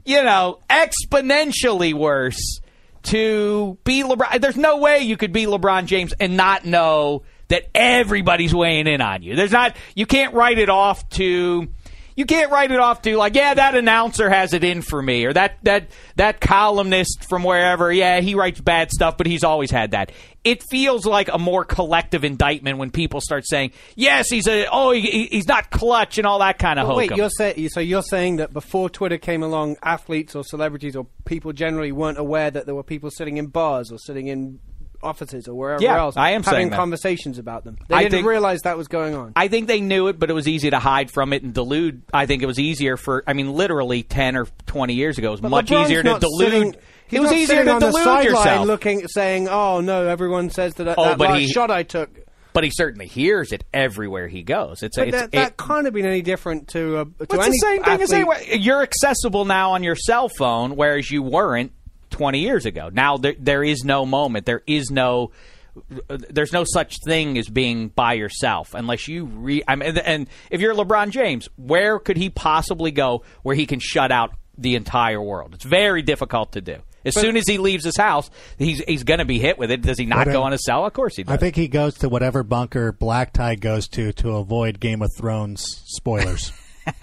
you know exponentially worse to be LeBron. There's no way you could be LeBron James and not know that everybody's weighing in on you. There's not you can't write it off to you can't write it off to like, yeah, that announcer has it in for me, or that that that columnist from wherever, yeah, he writes bad stuff, but he's always had that. It feels like a more collective indictment when people start saying, yes, he's a oh, he, he's not clutch and all that kind of Well, wait, you're say, so you're saying that before Twitter came along, athletes or celebrities or people generally weren't aware that there were people sitting in bars or sitting in offices or wherever Yeah, else I am having conversations about them. They I didn't think- realize that was going on. I think they knew it, but it was easy to hide from it and delude. I think it was easier for. I mean, literally ten or twenty years ago, it was But much LeBron's easier to delude. sitting- it was easier to delude yourself. looking, saying, "Oh no, everyone says that Oh, that but he- shot I took." but he certainly hears it everywhere he goes. It's, But it's that, that can't have been any different to, uh, to It's any the same thing as anyway. You're accessible now on your cell phone, whereas you weren't 20 years ago. Now there there is no moment. There is no. There's no such thing as being by yourself unless you re. I mean, and if you're LeBron James, where could he possibly go where he can shut out the entire world? It's very difficult to do. As But- soon as he leaves his house, he's he's going to be hit with it. Does he not uh, go on a cell? Of course he does. I think he goes to whatever bunker Black Tie goes to to avoid Game of Thrones spoilers.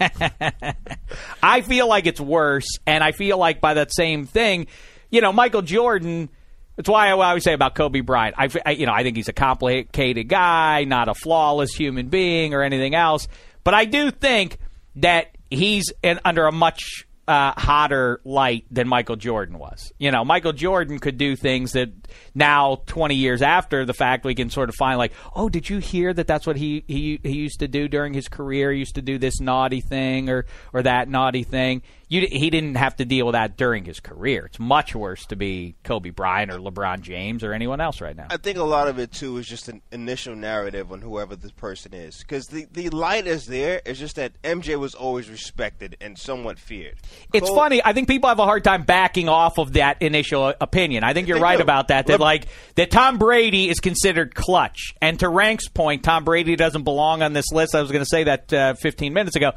I feel like it's worse, and I feel like by that same thing, you know, Michael Jordan. That's why I always say about Kobe Bryant. I, I- you know, I think he's a complicated guy, not a flawless human being or anything else. But I do think that he's in, under a much uh, hotter light than Michael Jordan was. You know, Michael Jordan could do things that now, 20 years after the fact, we can sort of find like, oh, did you hear that that's what he, he, he used to do during his career? He used to do this naughty thing or, or that naughty thing. You, he didn't have to deal with that during his career. It's much worse to be Kobe Bryant or LeBron James or anyone else right now. I think a lot of it too is just an initial narrative on whoever this person is, because the the light is there. It's just that MJ was always respected and somewhat feared. It's funny. I think people have a hard time backing off of that initial opinion. I think you're right do. about that. That like that Tom Brady is considered clutch, and to Rank's point, Tom Brady doesn't belong on this list. I was going to say that uh, 15 minutes ago.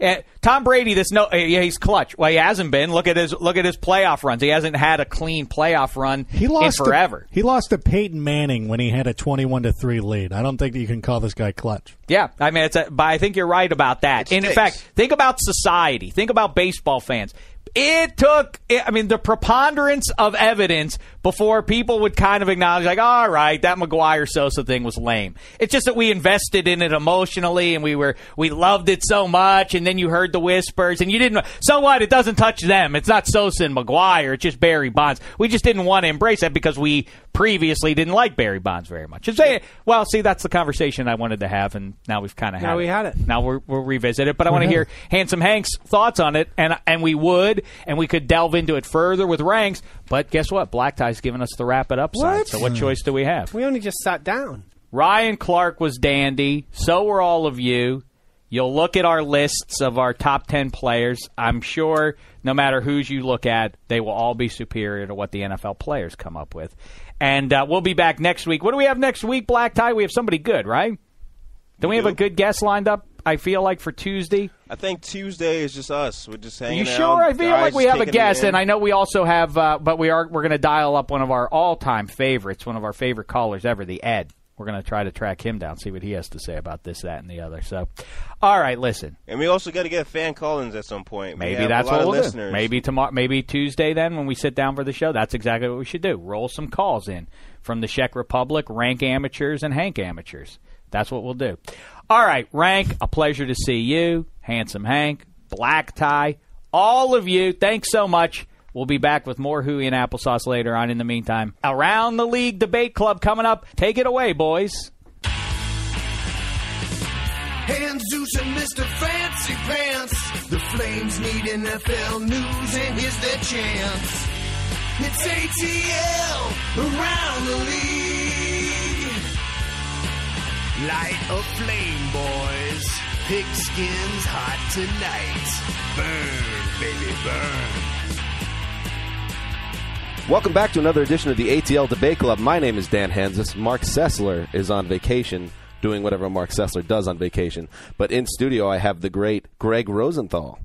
Uh, Tom Brady, this no, uh, yeah, he's clutch. Well, he hasn't been. Look at his look at his playoff runs. He hasn't had a clean playoff run He lost in to- forever. he lost to Peyton Manning when he had a twenty-one to three lead. I don't think that you can call this guy clutch. Yeah, I mean, it's a, but I think you're right about that. In fact, think about society. Think about baseball fans. It took, I mean, the preponderance of evidence before people would kind of acknowledge, like, all right, that McGwire Sosa thing was lame. It's just that we invested in it emotionally and we were, we loved it so much. And then you heard the whispers and you didn't, so what? It doesn't touch them. It's not Sosa and McGwire. It's just Barry Bonds. We just didn't want to embrace that because we previously didn't like Barry Bonds very much. Well, see, that's the conversation I wanted to have. And now we've kind of had Now it. we had it. Now we're, we'll revisit it, but I want to mm-hmm. hear Handsome Hank's thoughts on it, and and we would, and we could delve into it further with ranks. But guess what? Black Tie's giving us the wrap it up side. What? So what choice do we have? We only just sat down. Ryan Clark was dandy. So were all of you. You'll look at our lists of our top 10 players. I'm sure no matter whose you look at, they will all be superior to what the NFL players come up with. And uh, we'll be back next week. What do we have next week, Black Tie? We have somebody good, right? Don't we have a good guest lined up, I feel like, for Tuesday? I think Tuesday is just us. We're just Are hanging you out. sure? I feel like we have a guest, and I know we also have, uh, but we are we're going to dial up one of our all-time favorites, one of our favorite callers ever, the Ed. We're going to try to track him down, see what he has to say about this, that, and the other. So, all right, listen. And we also got to get fan call-ins at some point. Maybe that's what we'll listeners. do. Maybe tomorrow, maybe Tuesday. Then when we sit down for the show, that's exactly what we should do. Roll some calls in from the Czech Republic, rank amateurs and Hank amateurs. That's what we'll do. All right, rank. A pleasure to see you, handsome Hank, black tie, all of you. Thanks so much. We'll be back with more Hooey and applesauce later on. In the meantime, around the league debate club coming up. Take it away, boys. And Zeus and Mr. Fancy Pants. The Flames need NFL news, and here's their chance. It's ATL around the league. Light a flame, boys. Pigskins hot tonight. Burn, baby, burn. Welcome back to another edition of the ATL Debate Club. My name is Dan Hanzus. Marc Sessler is on vacation, doing whatever Marc Sessler does on vacation. But in studio, I have the great Greg Rosenthal.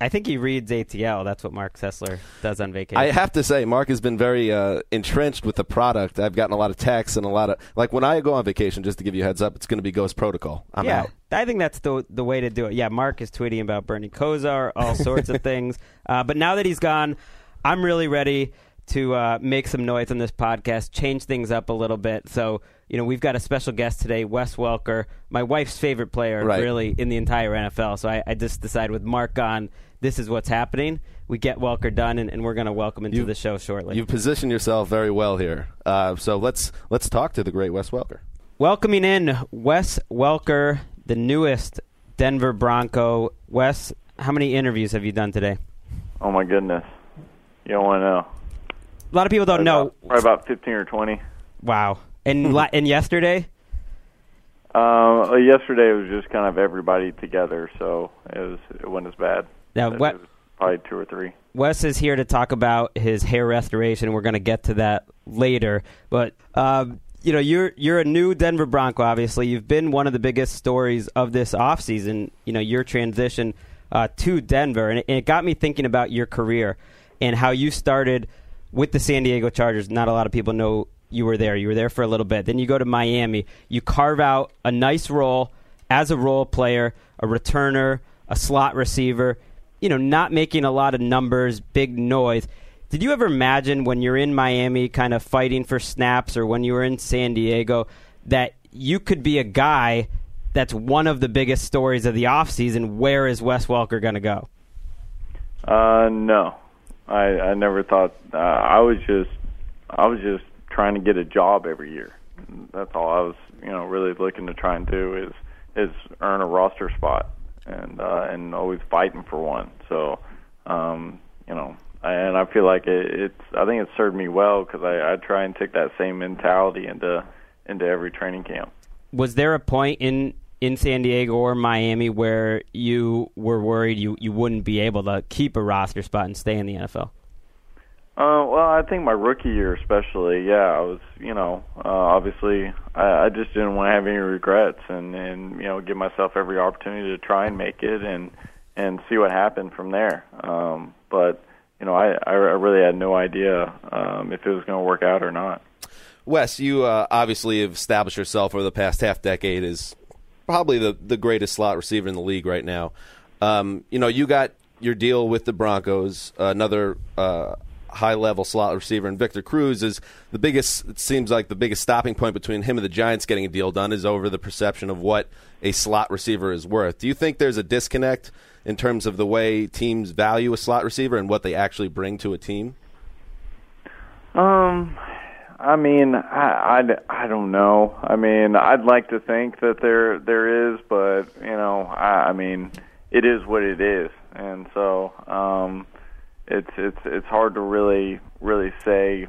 I think he reads ATL. That's what Marc Sessler does on vacation. I have to say, Marc has been very uh, entrenched with the product. I've gotten a lot of texts and a lot of like when I go on vacation. Just to give you a heads up, it's going to be Ghost Protocol. I'm yeah, out. I think that's the the way to do it. Yeah, Marc is tweeting about Bernie Kosar, all sorts of things. Uh, but now that he's gone, I'm really ready to uh, make some noise on this podcast, change things up a little bit. So, you know, we've got a special guest today, Wes Welker, my wife's favorite player, Right. really, in the entire NFL. So I, I just decided with Marc gone, this is what's happening. We get Welker done, and, and we're going to welcome him to the show shortly. You've positioned yourself very well here. Uh, so let's let's talk to the great Wes Welker. Welcoming in Wes Welker, the newest Denver Bronco. Wes, how many interviews have you done today? Oh my goodness, you don't want to know. A lot of people don't know. Probably about fifteen or twenty. Wow. And la- and yesterday, uh, yesterday was just kind of everybody together, so it was it wasn't as bad. Now, It what- probably two or three. Wes is here to talk about his hair restoration. We're going to get to that later, but um, you know, you're you're a new Denver Bronco. Obviously, you've been one of the biggest stories of this offseason. You know, your transition uh, to Denver, and it, and it got me thinking about your career and how you started with the San Diego Chargers. Not a lot of people know you were there. You were there for a little bit. Then you go to Miami. You carve out a nice role as a role player, a returner, a slot receiver. You know, not making a lot of numbers, big noise. Did you ever imagine when you're in Miami, kind of fighting for snaps, or when you were in San Diego, that you could be a guy that's one of the biggest stories of the offseason? Where is Wes Welker going to go? Uh, no, I I never thought. Uh, I was just I was just trying to get a job every year. That's all I was, you know, really looking to try and do is is earn a roster spot and uh, and always fighting for one. So, um, you know, and I feel like it, it's I think it served me well because I, I try and take that same mentality into into every training camp. Was there a point in in San Diego or Miami where you were worried you, you wouldn't be able to keep a roster spot and stay in the NFL? Uh, well, I think my rookie year, especially, yeah, I was, you know, uh, obviously, I, I just didn't want to have any regrets, and and you know, give myself every opportunity to try and make it, and and see what happened from there. Um, but you know, I I really had no idea um, if it was going to work out or not. Wes, you uh, obviously have established yourself over the past half decade as probably the, the greatest slot receiver in the league right now. Um, you know, you got your deal with the Broncos, another uh, high level slot receiver, and Victor Cruz is the biggest. It seems like the biggest stopping point between him and the Giants getting a deal done is over the perception of what a slot receiver is worth. Do you think there's a disconnect in terms of the way teams value a slot receiver and what they actually bring to a team? Um, I mean, I, I, I don't know. I mean, I'd like to think that there there is, but you know, I, I mean, it is what it is, and so um, it's it's it's hard to really really say,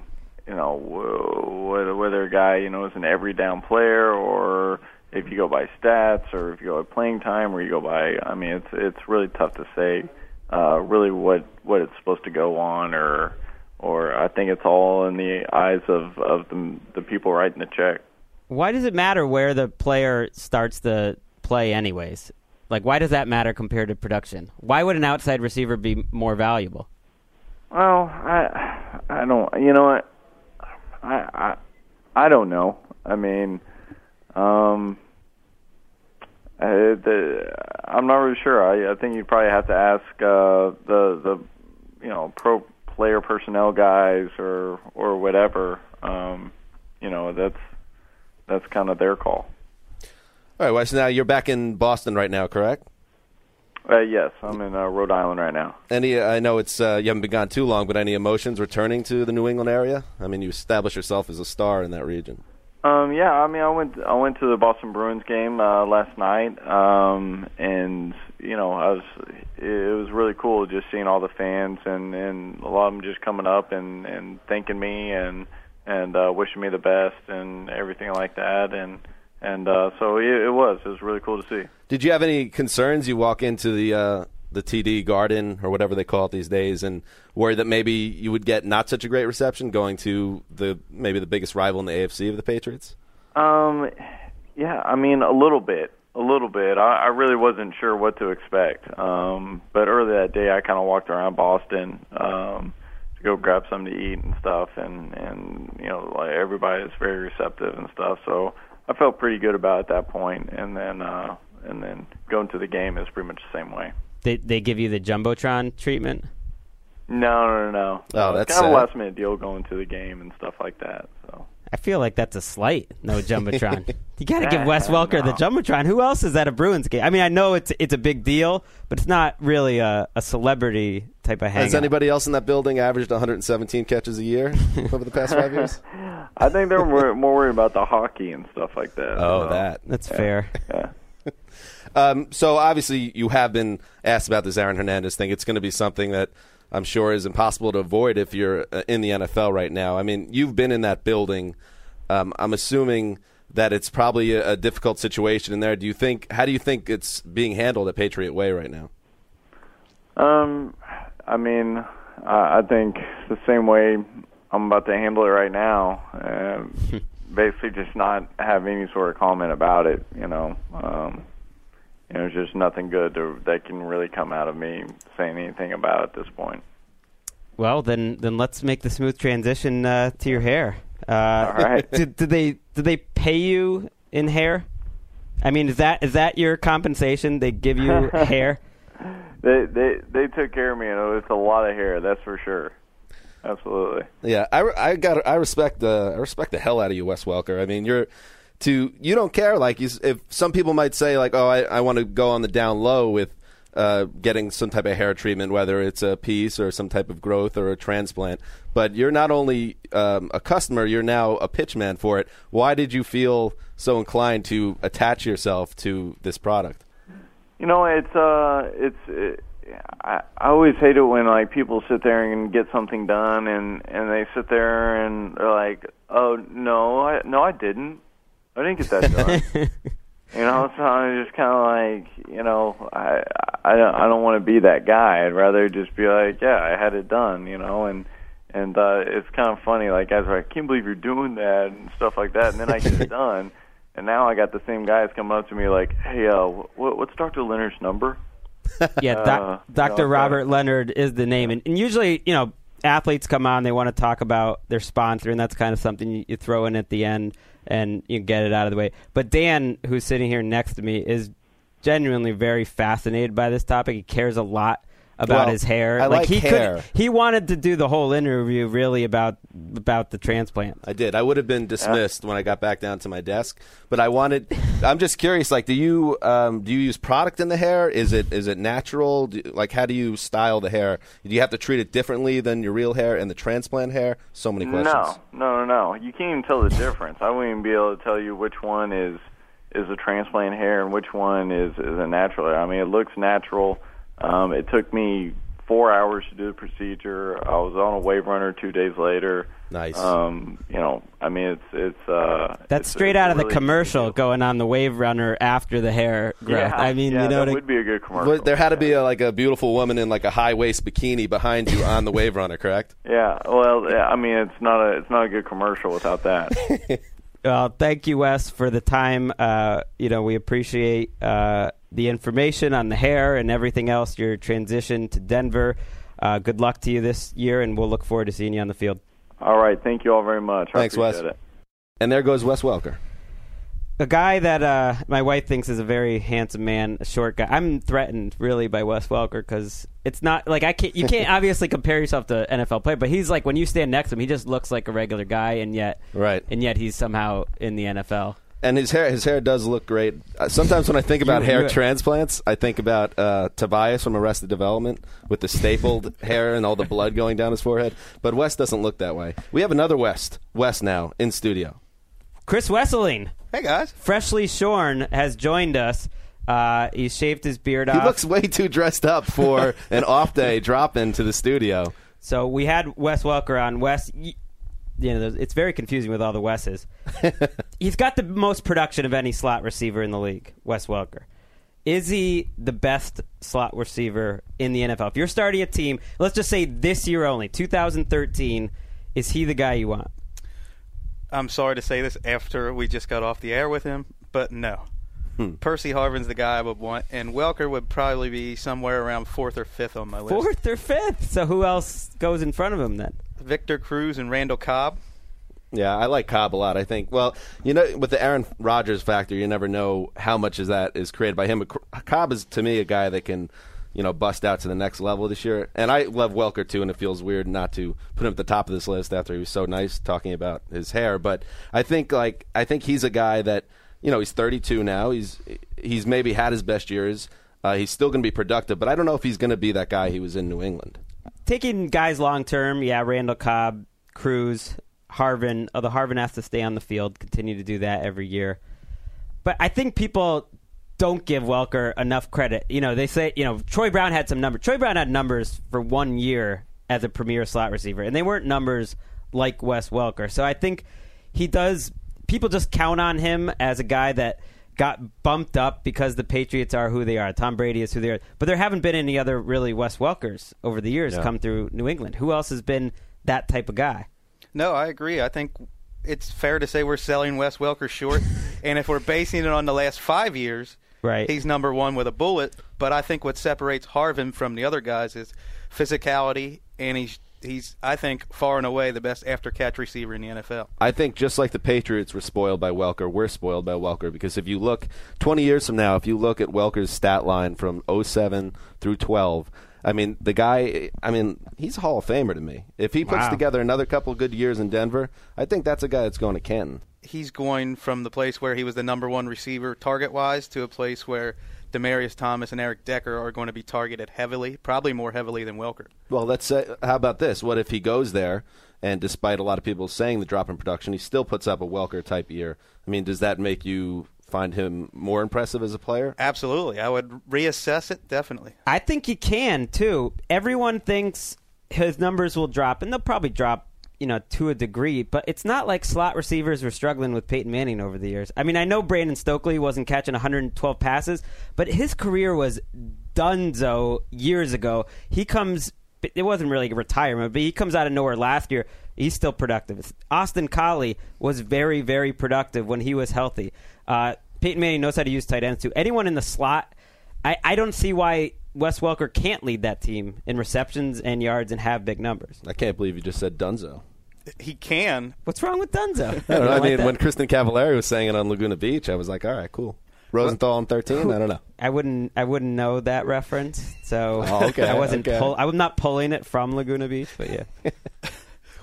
you know, whether whether a guy you know is an every down player or if you go by stats or if you go by playing time or you go by. I mean, it's it's really tough to say, uh, really what what it's supposed to go on or or I think it's all in the eyes of of the the people writing the check. Why does it matter where the player starts the play, anyways? Like, why does that matter compared to production? Why would an outside receiver be more valuable? Well, I I don't you know I I I don't know. I mean, um, uh, the, I'm not really sure. I I think you'd probably have to ask uh, the the you know pro player personnel guys or or whatever. Um, you know that's that's kind of their call. All right, Wes. Now you're back in Boston right now, correct? Uh, yes, I'm in uh, Rhode Island right now. Any? I know it's uh, you haven't been gone too long, but any emotions returning to the New England area? I mean, you established yourself as a star in that region. Um, yeah, I mean, I went I went to the Boston Bruins game uh, last night, um, and you know, I was it was really cool just seeing all the fans and and a lot of them just coming up and and thanking me and and uh, wishing me the best and everything like that, and and uh, so it, it was it was really cool to see. Did you have any concerns? You walk into the uh, the TD Garden or whatever they call it these days, and worried that maybe you would get not such a great reception going to the maybe the biggest rival in the AFC of the Patriots? Um, yeah, I mean a little bit, a little bit. I, I really wasn't sure what to expect. Um, but early that day, I kind of walked around Boston um, to go grab something to eat and stuff, and and you know, like everybody is very receptive and stuff. So I felt pretty good about it at that point, and then uh, and then going to the game is pretty much the same way. They they give you the jumbotron treatment. No, no, no, no. Oh, It's that's kind of a last minute deal going to the game and stuff like that. So I feel like that's a slight. No jumbotron. you got to give Wes Welker the jumbotron. Who else is at a Bruins game? I mean, I know it's it's a big deal, but it's not really a, a celebrity type of hand. Has anybody else in that building averaged 117 catches a year over the past five years? I think they're more, more worried about the hockey and stuff like that. Oh, you know? that. That's Yeah. fair. Yeah. Um, so obviously you have been asked about this Aaron Hernandez thing. It's going to be something that I'm sure is impossible to avoid if you're uh, in the NFL right now. I mean, you've been in that building. Um, I'm assuming that it's probably a, a difficult situation in there. Do you think? How do you think it's being handled at Patriot Way right now? Um, I mean, I I think the same way I'm about to handle it right now. Um, basically, just not have any sort of comment about it. You know, um, you know, there's just nothing good to, that can really come out of me saying anything about it at this point. Well, then then let's make the smooth transition uh, to your hair. Uh, All right. Did, did they did they pay you in hair? I mean, is that is that your compensation? They give you hair. They they they took care of me, and it was a lot of hair. That's for sure. Absolutely. Yeah, I, I got I respect the I respect the hell out of you, Wes Welker. I mean, you're to you don't care like you, if some people might say like, oh, I, I want to go on the down low with uh, getting some type of hair treatment, whether it's a piece or some type of growth or a transplant. But you're not only um, a customer, you're now a pitchman for it. Why did you feel so inclined to attach yourself to this product? You know, it's uh, it's. It, I I always hate it when like people sit there and get something done, and and they sit there and they're like, "Oh no, I no, I didn't. I didn't get that done." you know, so I'm just kind of like, you know, I I don't I don't want to be that guy. I'd rather just be like, "Yeah, I had it done," you know, and and uh, it's kind of funny. Like guys are like, "I can't believe you're doing that" and stuff like that, and then I get it done. And now I got the same guys coming up to me like, "Hey, uh, what, what's Dr. Leonard's number?" Yeah, Uh, doc, you Dr. know, Robert Leonard is the name, and, and usually, you know, athletes come on, they want to talk about their sponsor, and that's kind of something you, you throw in at the end and you get it out of the way. But Dan, who's sitting here next to me, is genuinely very fascinated by this topic. He cares a lot about Well, his hair. I like he hair. Could, he wanted to do the whole interview really about about the transplant. I did. I would have been dismissed when I got back down to my desk, but I wanted. I'm just curious. Like, do you um, do you use product in the hair? Is it is it natural? Do, like, how do you style the hair? Do you have to treat it differently than your real hair and the transplant hair? So many questions. No, no, no, no. You can't even tell the difference. I wouldn't even be able to tell you which one is is a transplant hair and which one is is a natural hair. I mean, it looks natural. Um, it took me four hours to do the procedure. I was on a wave runner two days later. Nice. Um, you know, I mean, it's it's uh, That's it's- straight it's out of the commercial going on the Wave Runner after the hair growth. Yeah, I mean, yeah, you know, that what I- would be a good commercial. But there had to be a, like a beautiful woman in like a high waist bikini behind you on the wave runner, correct? Yeah, well, yeah, I mean, it's not a it's not a good commercial without that. Well, thank you, Wes, for the time. Uh, you know, we appreciate uh, the information on the hair and everything else. Your transition to Denver. Uh, good luck to you this year, and we'll look forward to seeing you on the field. all right, thank you all very much. Thanks, Wes. it. And there goes Wes Welker. A guy that uh, my wife thinks is a very handsome man, a short guy. I'm threatened really by Wes Welker because it's not like I can't. You can't obviously compare yourself to NFL player, but he's like when you stand next to him, he just looks like a regular guy, and yet Right. and yet he's somehow in the NFL. And his hair, his hair does look great. Uh, sometimes when I think about You- hair you- transplants, I think about uh, Tobias from Arrested Development with the stapled hair and all the blood going down his forehead. But Wes doesn't look that way. We have another Wes, Wes now in studio. Chris Wesseling. Hey guys, freshly shorn, has joined us. Uh, he's shaved his beard off. He looks way too dressed up for an off day drop into the studio. So we had Wes Welker on. Wes, y- you know, it's very confusing with all the Wes's. He's got the most production of any slot receiver in the league, Wes Welker. is he the best slot receiver in the NFL? If you're starting a team, let's just say this year only, 2013, is he the guy you want? I'm sorry to say this after we just got off the air with him, but no. Hmm. Percy Harvin's the guy I would want, and Welker would probably be somewhere around fourth or fifth on my list. Fourth or fifth? So who else goes in front of him then? Victor Cruz and Randall Cobb. Yeah, I like Cobb a lot. I think. Well, you know, with the Aaron Rodgers factor, you never know how much of that is created by him. But Cobb is to me a guy that can, you know, bust out to the next level this year. And I love Welker too, and it feels weird not to put him at the top of this list after he was so nice talking about his hair. But I think like I think he's a guy that you know he's 32 now. He's he's maybe had his best years. Uh, he's still going to be productive, but I don't know if he's going to be that guy he was in New England. Taking guys long term, yeah, Randall Cobb, Cruz, Harvin. Although Harvin has to stay on the field, continue to do that every year. But I think people don't give Welker enough credit. You know, they say, you know, Troy Brown had some numbers. Troy Brown had numbers for one year as a premier slot receiver, and they weren't numbers like Wes Welker. So I think he does. People just count on him as a guy that got bumped up because the Patriots are who they are. Tom Brady is who they are. But there haven't been any other really Wes Welkers over the years come through New England. Who else has been that type of guy? No, I agree. I think it's fair to say we're selling Wes Welker short, and if we're basing it on the last five years, right, he's number one with a bullet. But I think what separates Harvin from the other guys is physicality, and he's he's I think far and away the best after catch receiver in the NFL. I think just like the Patriots were spoiled by Welker, we're spoiled by Welker because if you look 20 years from now, if you look at Welker's stat line from 07 through 12, I mean, the guy, I mean, he's a Hall of Famer to me. If he puts Wow. together another couple good years in Denver, I think that's a guy that's going to Canton. He's going from the place where he was the number one receiver target wise to a place where Demaryius Thomas and Eric Decker are going to be targeted heavily, probably more heavily than Welker. Well, let's say, how about this? What if he goes there and despite a lot of people saying the drop in production, he still puts up a Welker type year? I mean, does that make you find him more impressive as a player? Absolutely, I would reassess it definitely. I think he can too. Everyone thinks his numbers will drop, and they'll probably drop, you know, to a degree. But it's not like slot receivers were struggling with Peyton Manning over the years. I mean, I know Brandon Stokley wasn't catching 112 passes, but his career was dunzo years ago. He comes. It wasn't really retirement, but he comes out of nowhere last year. He's still productive. Austin Collie was very, very productive when he was healthy. Uh, Peyton Manning knows how to use tight ends too. Anyone in the slot, I, I don't see why Wes Welker can't lead that team in receptions and yards and have big numbers. I can't believe you just said Dunzo. He can. What's wrong with Dunzo? I don't know. I mean, that? when Kristin Cavallari was saying it on Laguna Beach, I was like, all right, cool. Rosenthal on 13? I don't know. I wouldn't. I wouldn't know that reference, so Oh, okay, I wasn't. okay. Pull, I'm not pulling it from Laguna Beach, but yeah.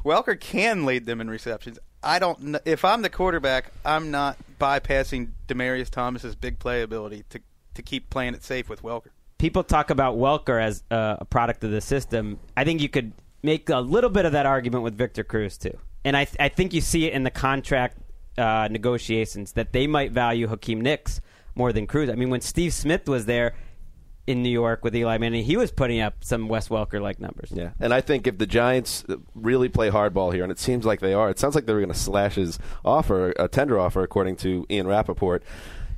Welker can lead them in receptions. I don't. kn- If I'm the quarterback, I'm not bypassing Demaryius Thomas's big play ability to to keep playing it safe with Welker. people talk about Welker as uh, a product of the system. I think you could make a little bit of that argument with Victor Cruz too, and I th- I think you see it in the contract uh, negotiations that they might value Hakeem Nicks more than Cruz. I mean, when Steve Smith was there in New York with Eli Manning, he was putting up some Wes Welker like numbers. Yeah, and I think if the Giants really play hardball here, and it seems like they are, it sounds like they're going to slash his offer, a tender offer, according to Ian Rapoport.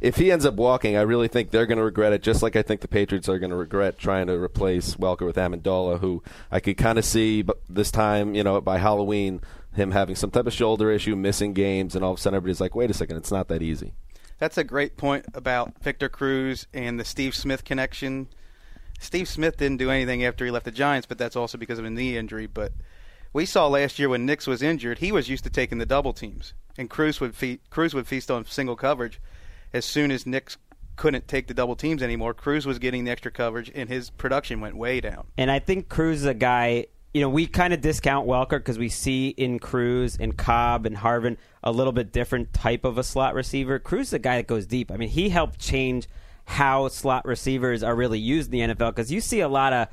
If he ends up walking, I really think they're going to regret it, just like I think the Patriots are going to regret trying to replace Welker with Amendola, who I could kind of see this time, you know, by Halloween, him having some type of shoulder issue, missing games, and all of a sudden everybody's like, wait a second, it's not that easy. That's a great point about Victor Cruz and the Steve Smith connection. Steve Smith didn't do anything after he left the Giants, but that's also because of a knee injury. But we saw last year when Nicks was injured, he was used to taking the double teams, and Cruz would fe- Cruz would feast on single coverage. As soon as Nicks couldn't take the double teams anymore, Cruz was getting the extra coverage, and his production went way down. And I think Cruz is a guy. You know, we kind of discount Welker because we see in Cruz and Cobb and Harvin a little bit different type of a slot receiver. Cruz is a guy that goes deep. I mean, he helped change how slot receivers are really used in the NFL because you see a lot of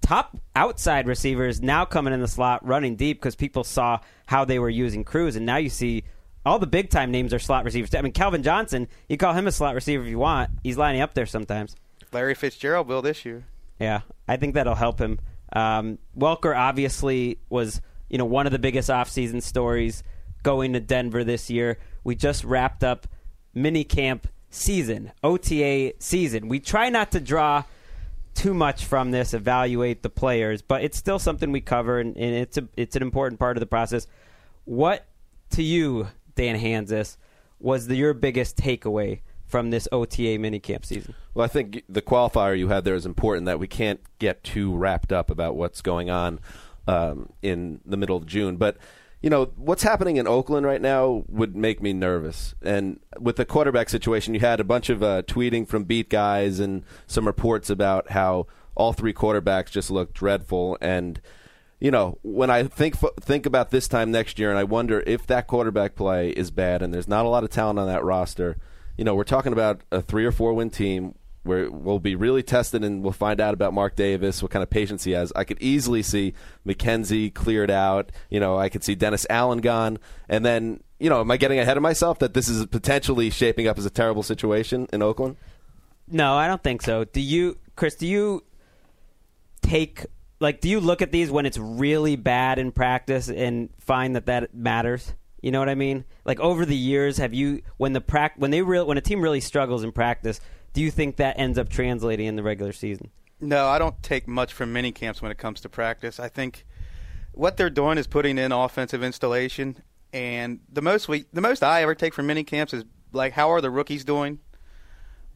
top outside receivers now coming in the slot running deep because people saw how they were using Cruz, and now you see all the big time names are slot receivers. I mean, Calvin Johnson, you call him a slot receiver if you want. He's lining up there sometimes. Larry Fitzgerald will this year. Yeah, I think that'll help him. Um, Welker obviously was, you know, one of the biggest offseason stories going to Denver this year. We just wrapped up mini camp season, OTA season. We try not to draw too much from this, evaluate the players, but it's still something we cover, and, and it's a it's an important part of the process. What to you, Dan Hanzus, was the, your biggest takeaway from this OTA minicamp season? Well, I think the qualifier you had there is important that we can't get too wrapped up about what's going on um, in the middle of June. But you know what's happening in Oakland right now would make me nervous. And with the quarterback situation, you had a bunch of uh, tweeting from beat guys and some reports about how all three quarterbacks just looked dreadful. And you know when I think think about this time next year, and I wonder if that quarterback play is bad, and there's not a lot of talent on that roster. You know, we're talking about a three or four win team where we'll be really tested and we'll find out about Mark Davis, what kind of patience he has. I could easily see McKenzie cleared out. You know, I could see Dennis Allen gone. And then, you know, am I getting ahead of myself that this is potentially shaping up as a terrible situation in Oakland? No, I don't think so. Do you, Chris, do you take, like, do you look at these when it's really bad in practice and find that that matters? You know what I mean? Like over the years, have you when the prac when they real when a team really struggles in practice, do you think that ends up translating in the regular season? No, I don't take much from mini camps when it comes to practice. I think what they're doing is putting in offensive installation, and the most we the most I ever take from mini camps is like how are the rookies doing?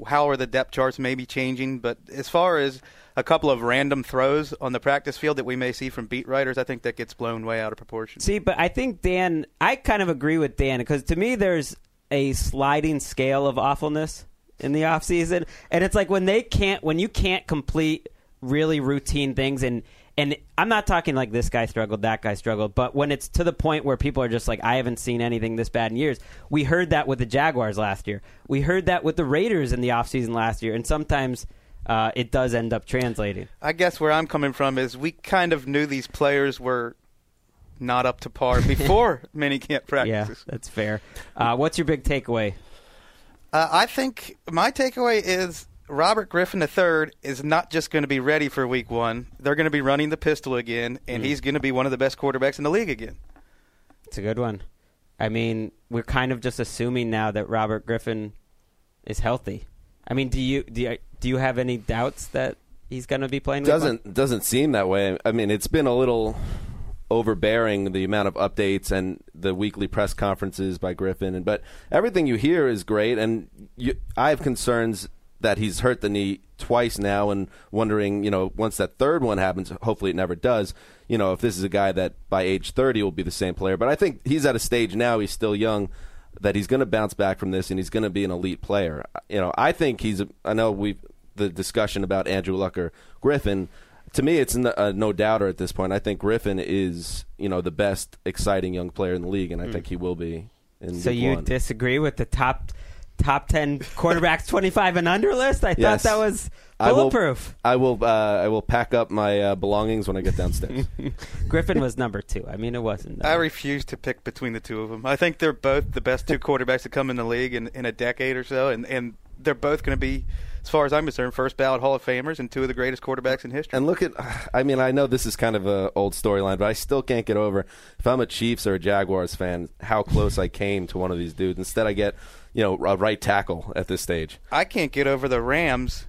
How are the depth charts maybe changing? But as far as a couple of random throws on the practice field that we may see from beat writers, I think that gets blown way out of proportion. See, but I think Dan, I kind of agree with Dan because to me there's a sliding scale of awfulness in the off season, and it's like when they can't, when you can't complete really routine things and. And I'm not talking like this guy struggled, that guy struggled, but when it's to the point where people are just like, I haven't seen anything this bad in years. We heard that with the Jaguars last year. We heard that with the Raiders in the offseason last year. And sometimes uh, it does end up translating. I guess where I'm coming from is we kind of knew these players were not up to par before minicamp practices. Yeah, that's fair. Uh, what's your big takeaway? Uh, I think my takeaway is Robert Griffin III is not just going to be ready for Week One. They're going to be running the pistol again, and Mm. he's going to be one of the best quarterbacks in the league again. It's a good one. I mean, we're kind of just assuming now that Robert Griffin is healthy. I mean, do you do you, do you have any doubts that he's going to be playing? doesn't doesn't seem that way. I mean, it's been a little overbearing the amount of updates and the weekly press conferences by Griffin, and but everything you hear is great. And you, I have concerns that he's hurt the knee twice now, and wondering, you know, once that third one happens, hopefully it never does. You know, if this is a guy that by age thirty will be the same player, but I think he's at a stage now. He's still young. That he's going to bounce back from this, and he's going to be an elite player. You know, I think he's. A, I know we the discussion about Andrew Luck or Griffin to me, it's n- uh, no doubter at this point. I think Griffin is, you know, the best exciting young player in the league, and I Mm. think he will be. In So you one. disagree with the top top ten quarterbacks twenty five and under list? I Yes. thought that was I will- bulletproof. I will. Uh, I will pack up my uh, belongings when I get downstairs. Griffin was number two. I mean, it wasn't. I refuse to pick between the two of them. I think they're both the best two quarterbacks to come in the league in, in a decade or so, and, and they're both going to be, as far as I'm concerned, first ballot Hall of Famers and two of the greatest quarterbacks in history. And look at, I mean, I know this is kind of an old storyline, but I still can't get over if I'm a Chiefs or a Jaguars fan, how close I came to one of these dudes. Instead, I get, you know, a right tackle at this stage. I can't get over the Rams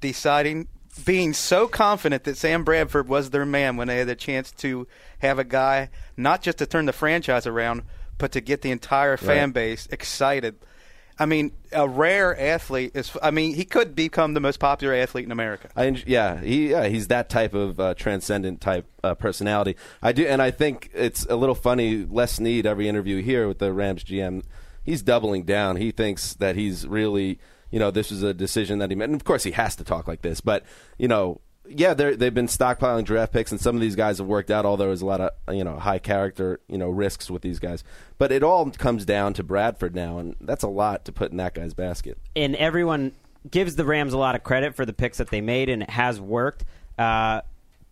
deciding, being so confident that Sam Bradford was their man when they had the chance to have a guy not just to turn the franchise around, but to get the entire fan Right. base excited. I mean, a rare athlete is. I mean, he could become the most popular athlete in America. I yeah, he yeah, he's that type of uh, transcendent type uh, personality. I do, and I think it's a little funny. Les Snead, every interview here with the Rams GM, he's doubling down. He thinks that he's really, you know, this was a decision that he made. And of course, he has to talk like this, but you know. Yeah, they've been stockpiling draft picks, and some of these guys have worked out. Although there's a lot of you know high character you know risks with these guys, but it all comes down to Bradford now, and that's a lot to put in that guy's basket. and everyone gives the Rams a lot of credit for the picks that they made, and it has worked. Uh,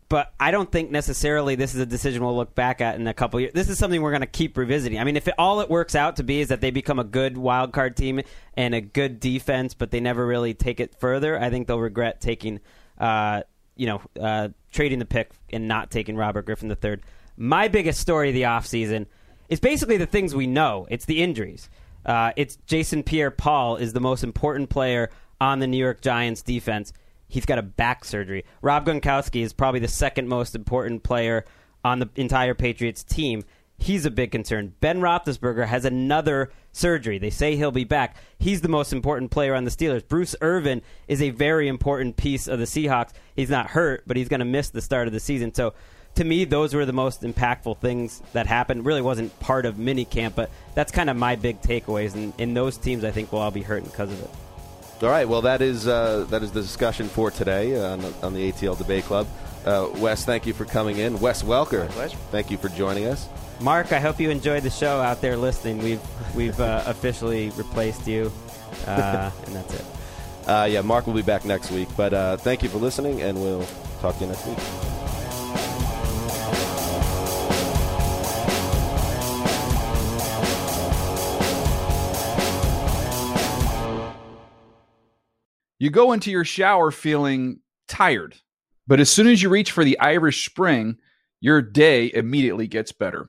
but I don't think necessarily this is a decision we'll look back at in a couple years. This is something we're going to keep revisiting. I mean, if it, all it works out to be is that they become a good wild card team and a good defense, but they never really take it further, I think they'll regret taking, uh, you know, uh, trading the pick and not taking Robert Griffin III. My biggest story of the offseason is basically the things we know. It's the injuries. Uh, it's Jason Pierre-Paul is the most important player on the New York Giants defense. He's got a back surgery. Rob Gronkowski is probably the second most important player on the entire Patriots team. He's a big concern. Ben Roethlisberger has another surgery. They say he'll be back. He's the most important player on the Steelers. Bruce Irvin is a very important piece of the Seahawks. He's not hurt, but he's going to miss the start of the season. So, to me, those were the most impactful things that happened. Really wasn't part of minicamp, but that's kind of my big takeaways. And in those teams, I think will all be hurting because of it. All right. Well, that is uh, that is the discussion for today on, on the ATL Debate Club. Uh, Wes, thank you for coming in. Wes Welker, thank you for joining us. Marc, I hope you enjoyed the show out there listening. We've we've uh, officially replaced you, uh, and that's it. Uh, yeah, Marc will be back next week. But uh, thank you for listening, and we'll talk to you next week. You go into your shower feeling tired, but as soon as you reach for the Irish Spring, your day immediately gets better.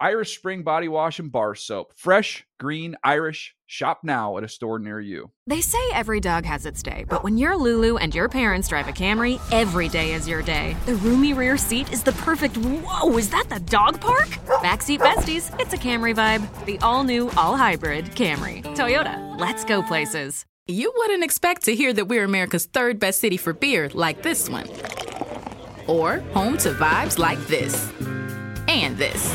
Irish Spring Body Wash and Bar Soap. Fresh, green, Irish. Shop now at a store near you. They say every dog has its day, but when you're Lulu and your parents drive a Camry, every day is your day. The roomy rear seat is the perfect. Whoa, is that the dog park? Backseat besties, it's a Camry vibe. The all new, all hybrid Camry. Toyota, let's go places. You wouldn't expect to hear that we're America's third best city for beer like this one, or home to vibes like this and this.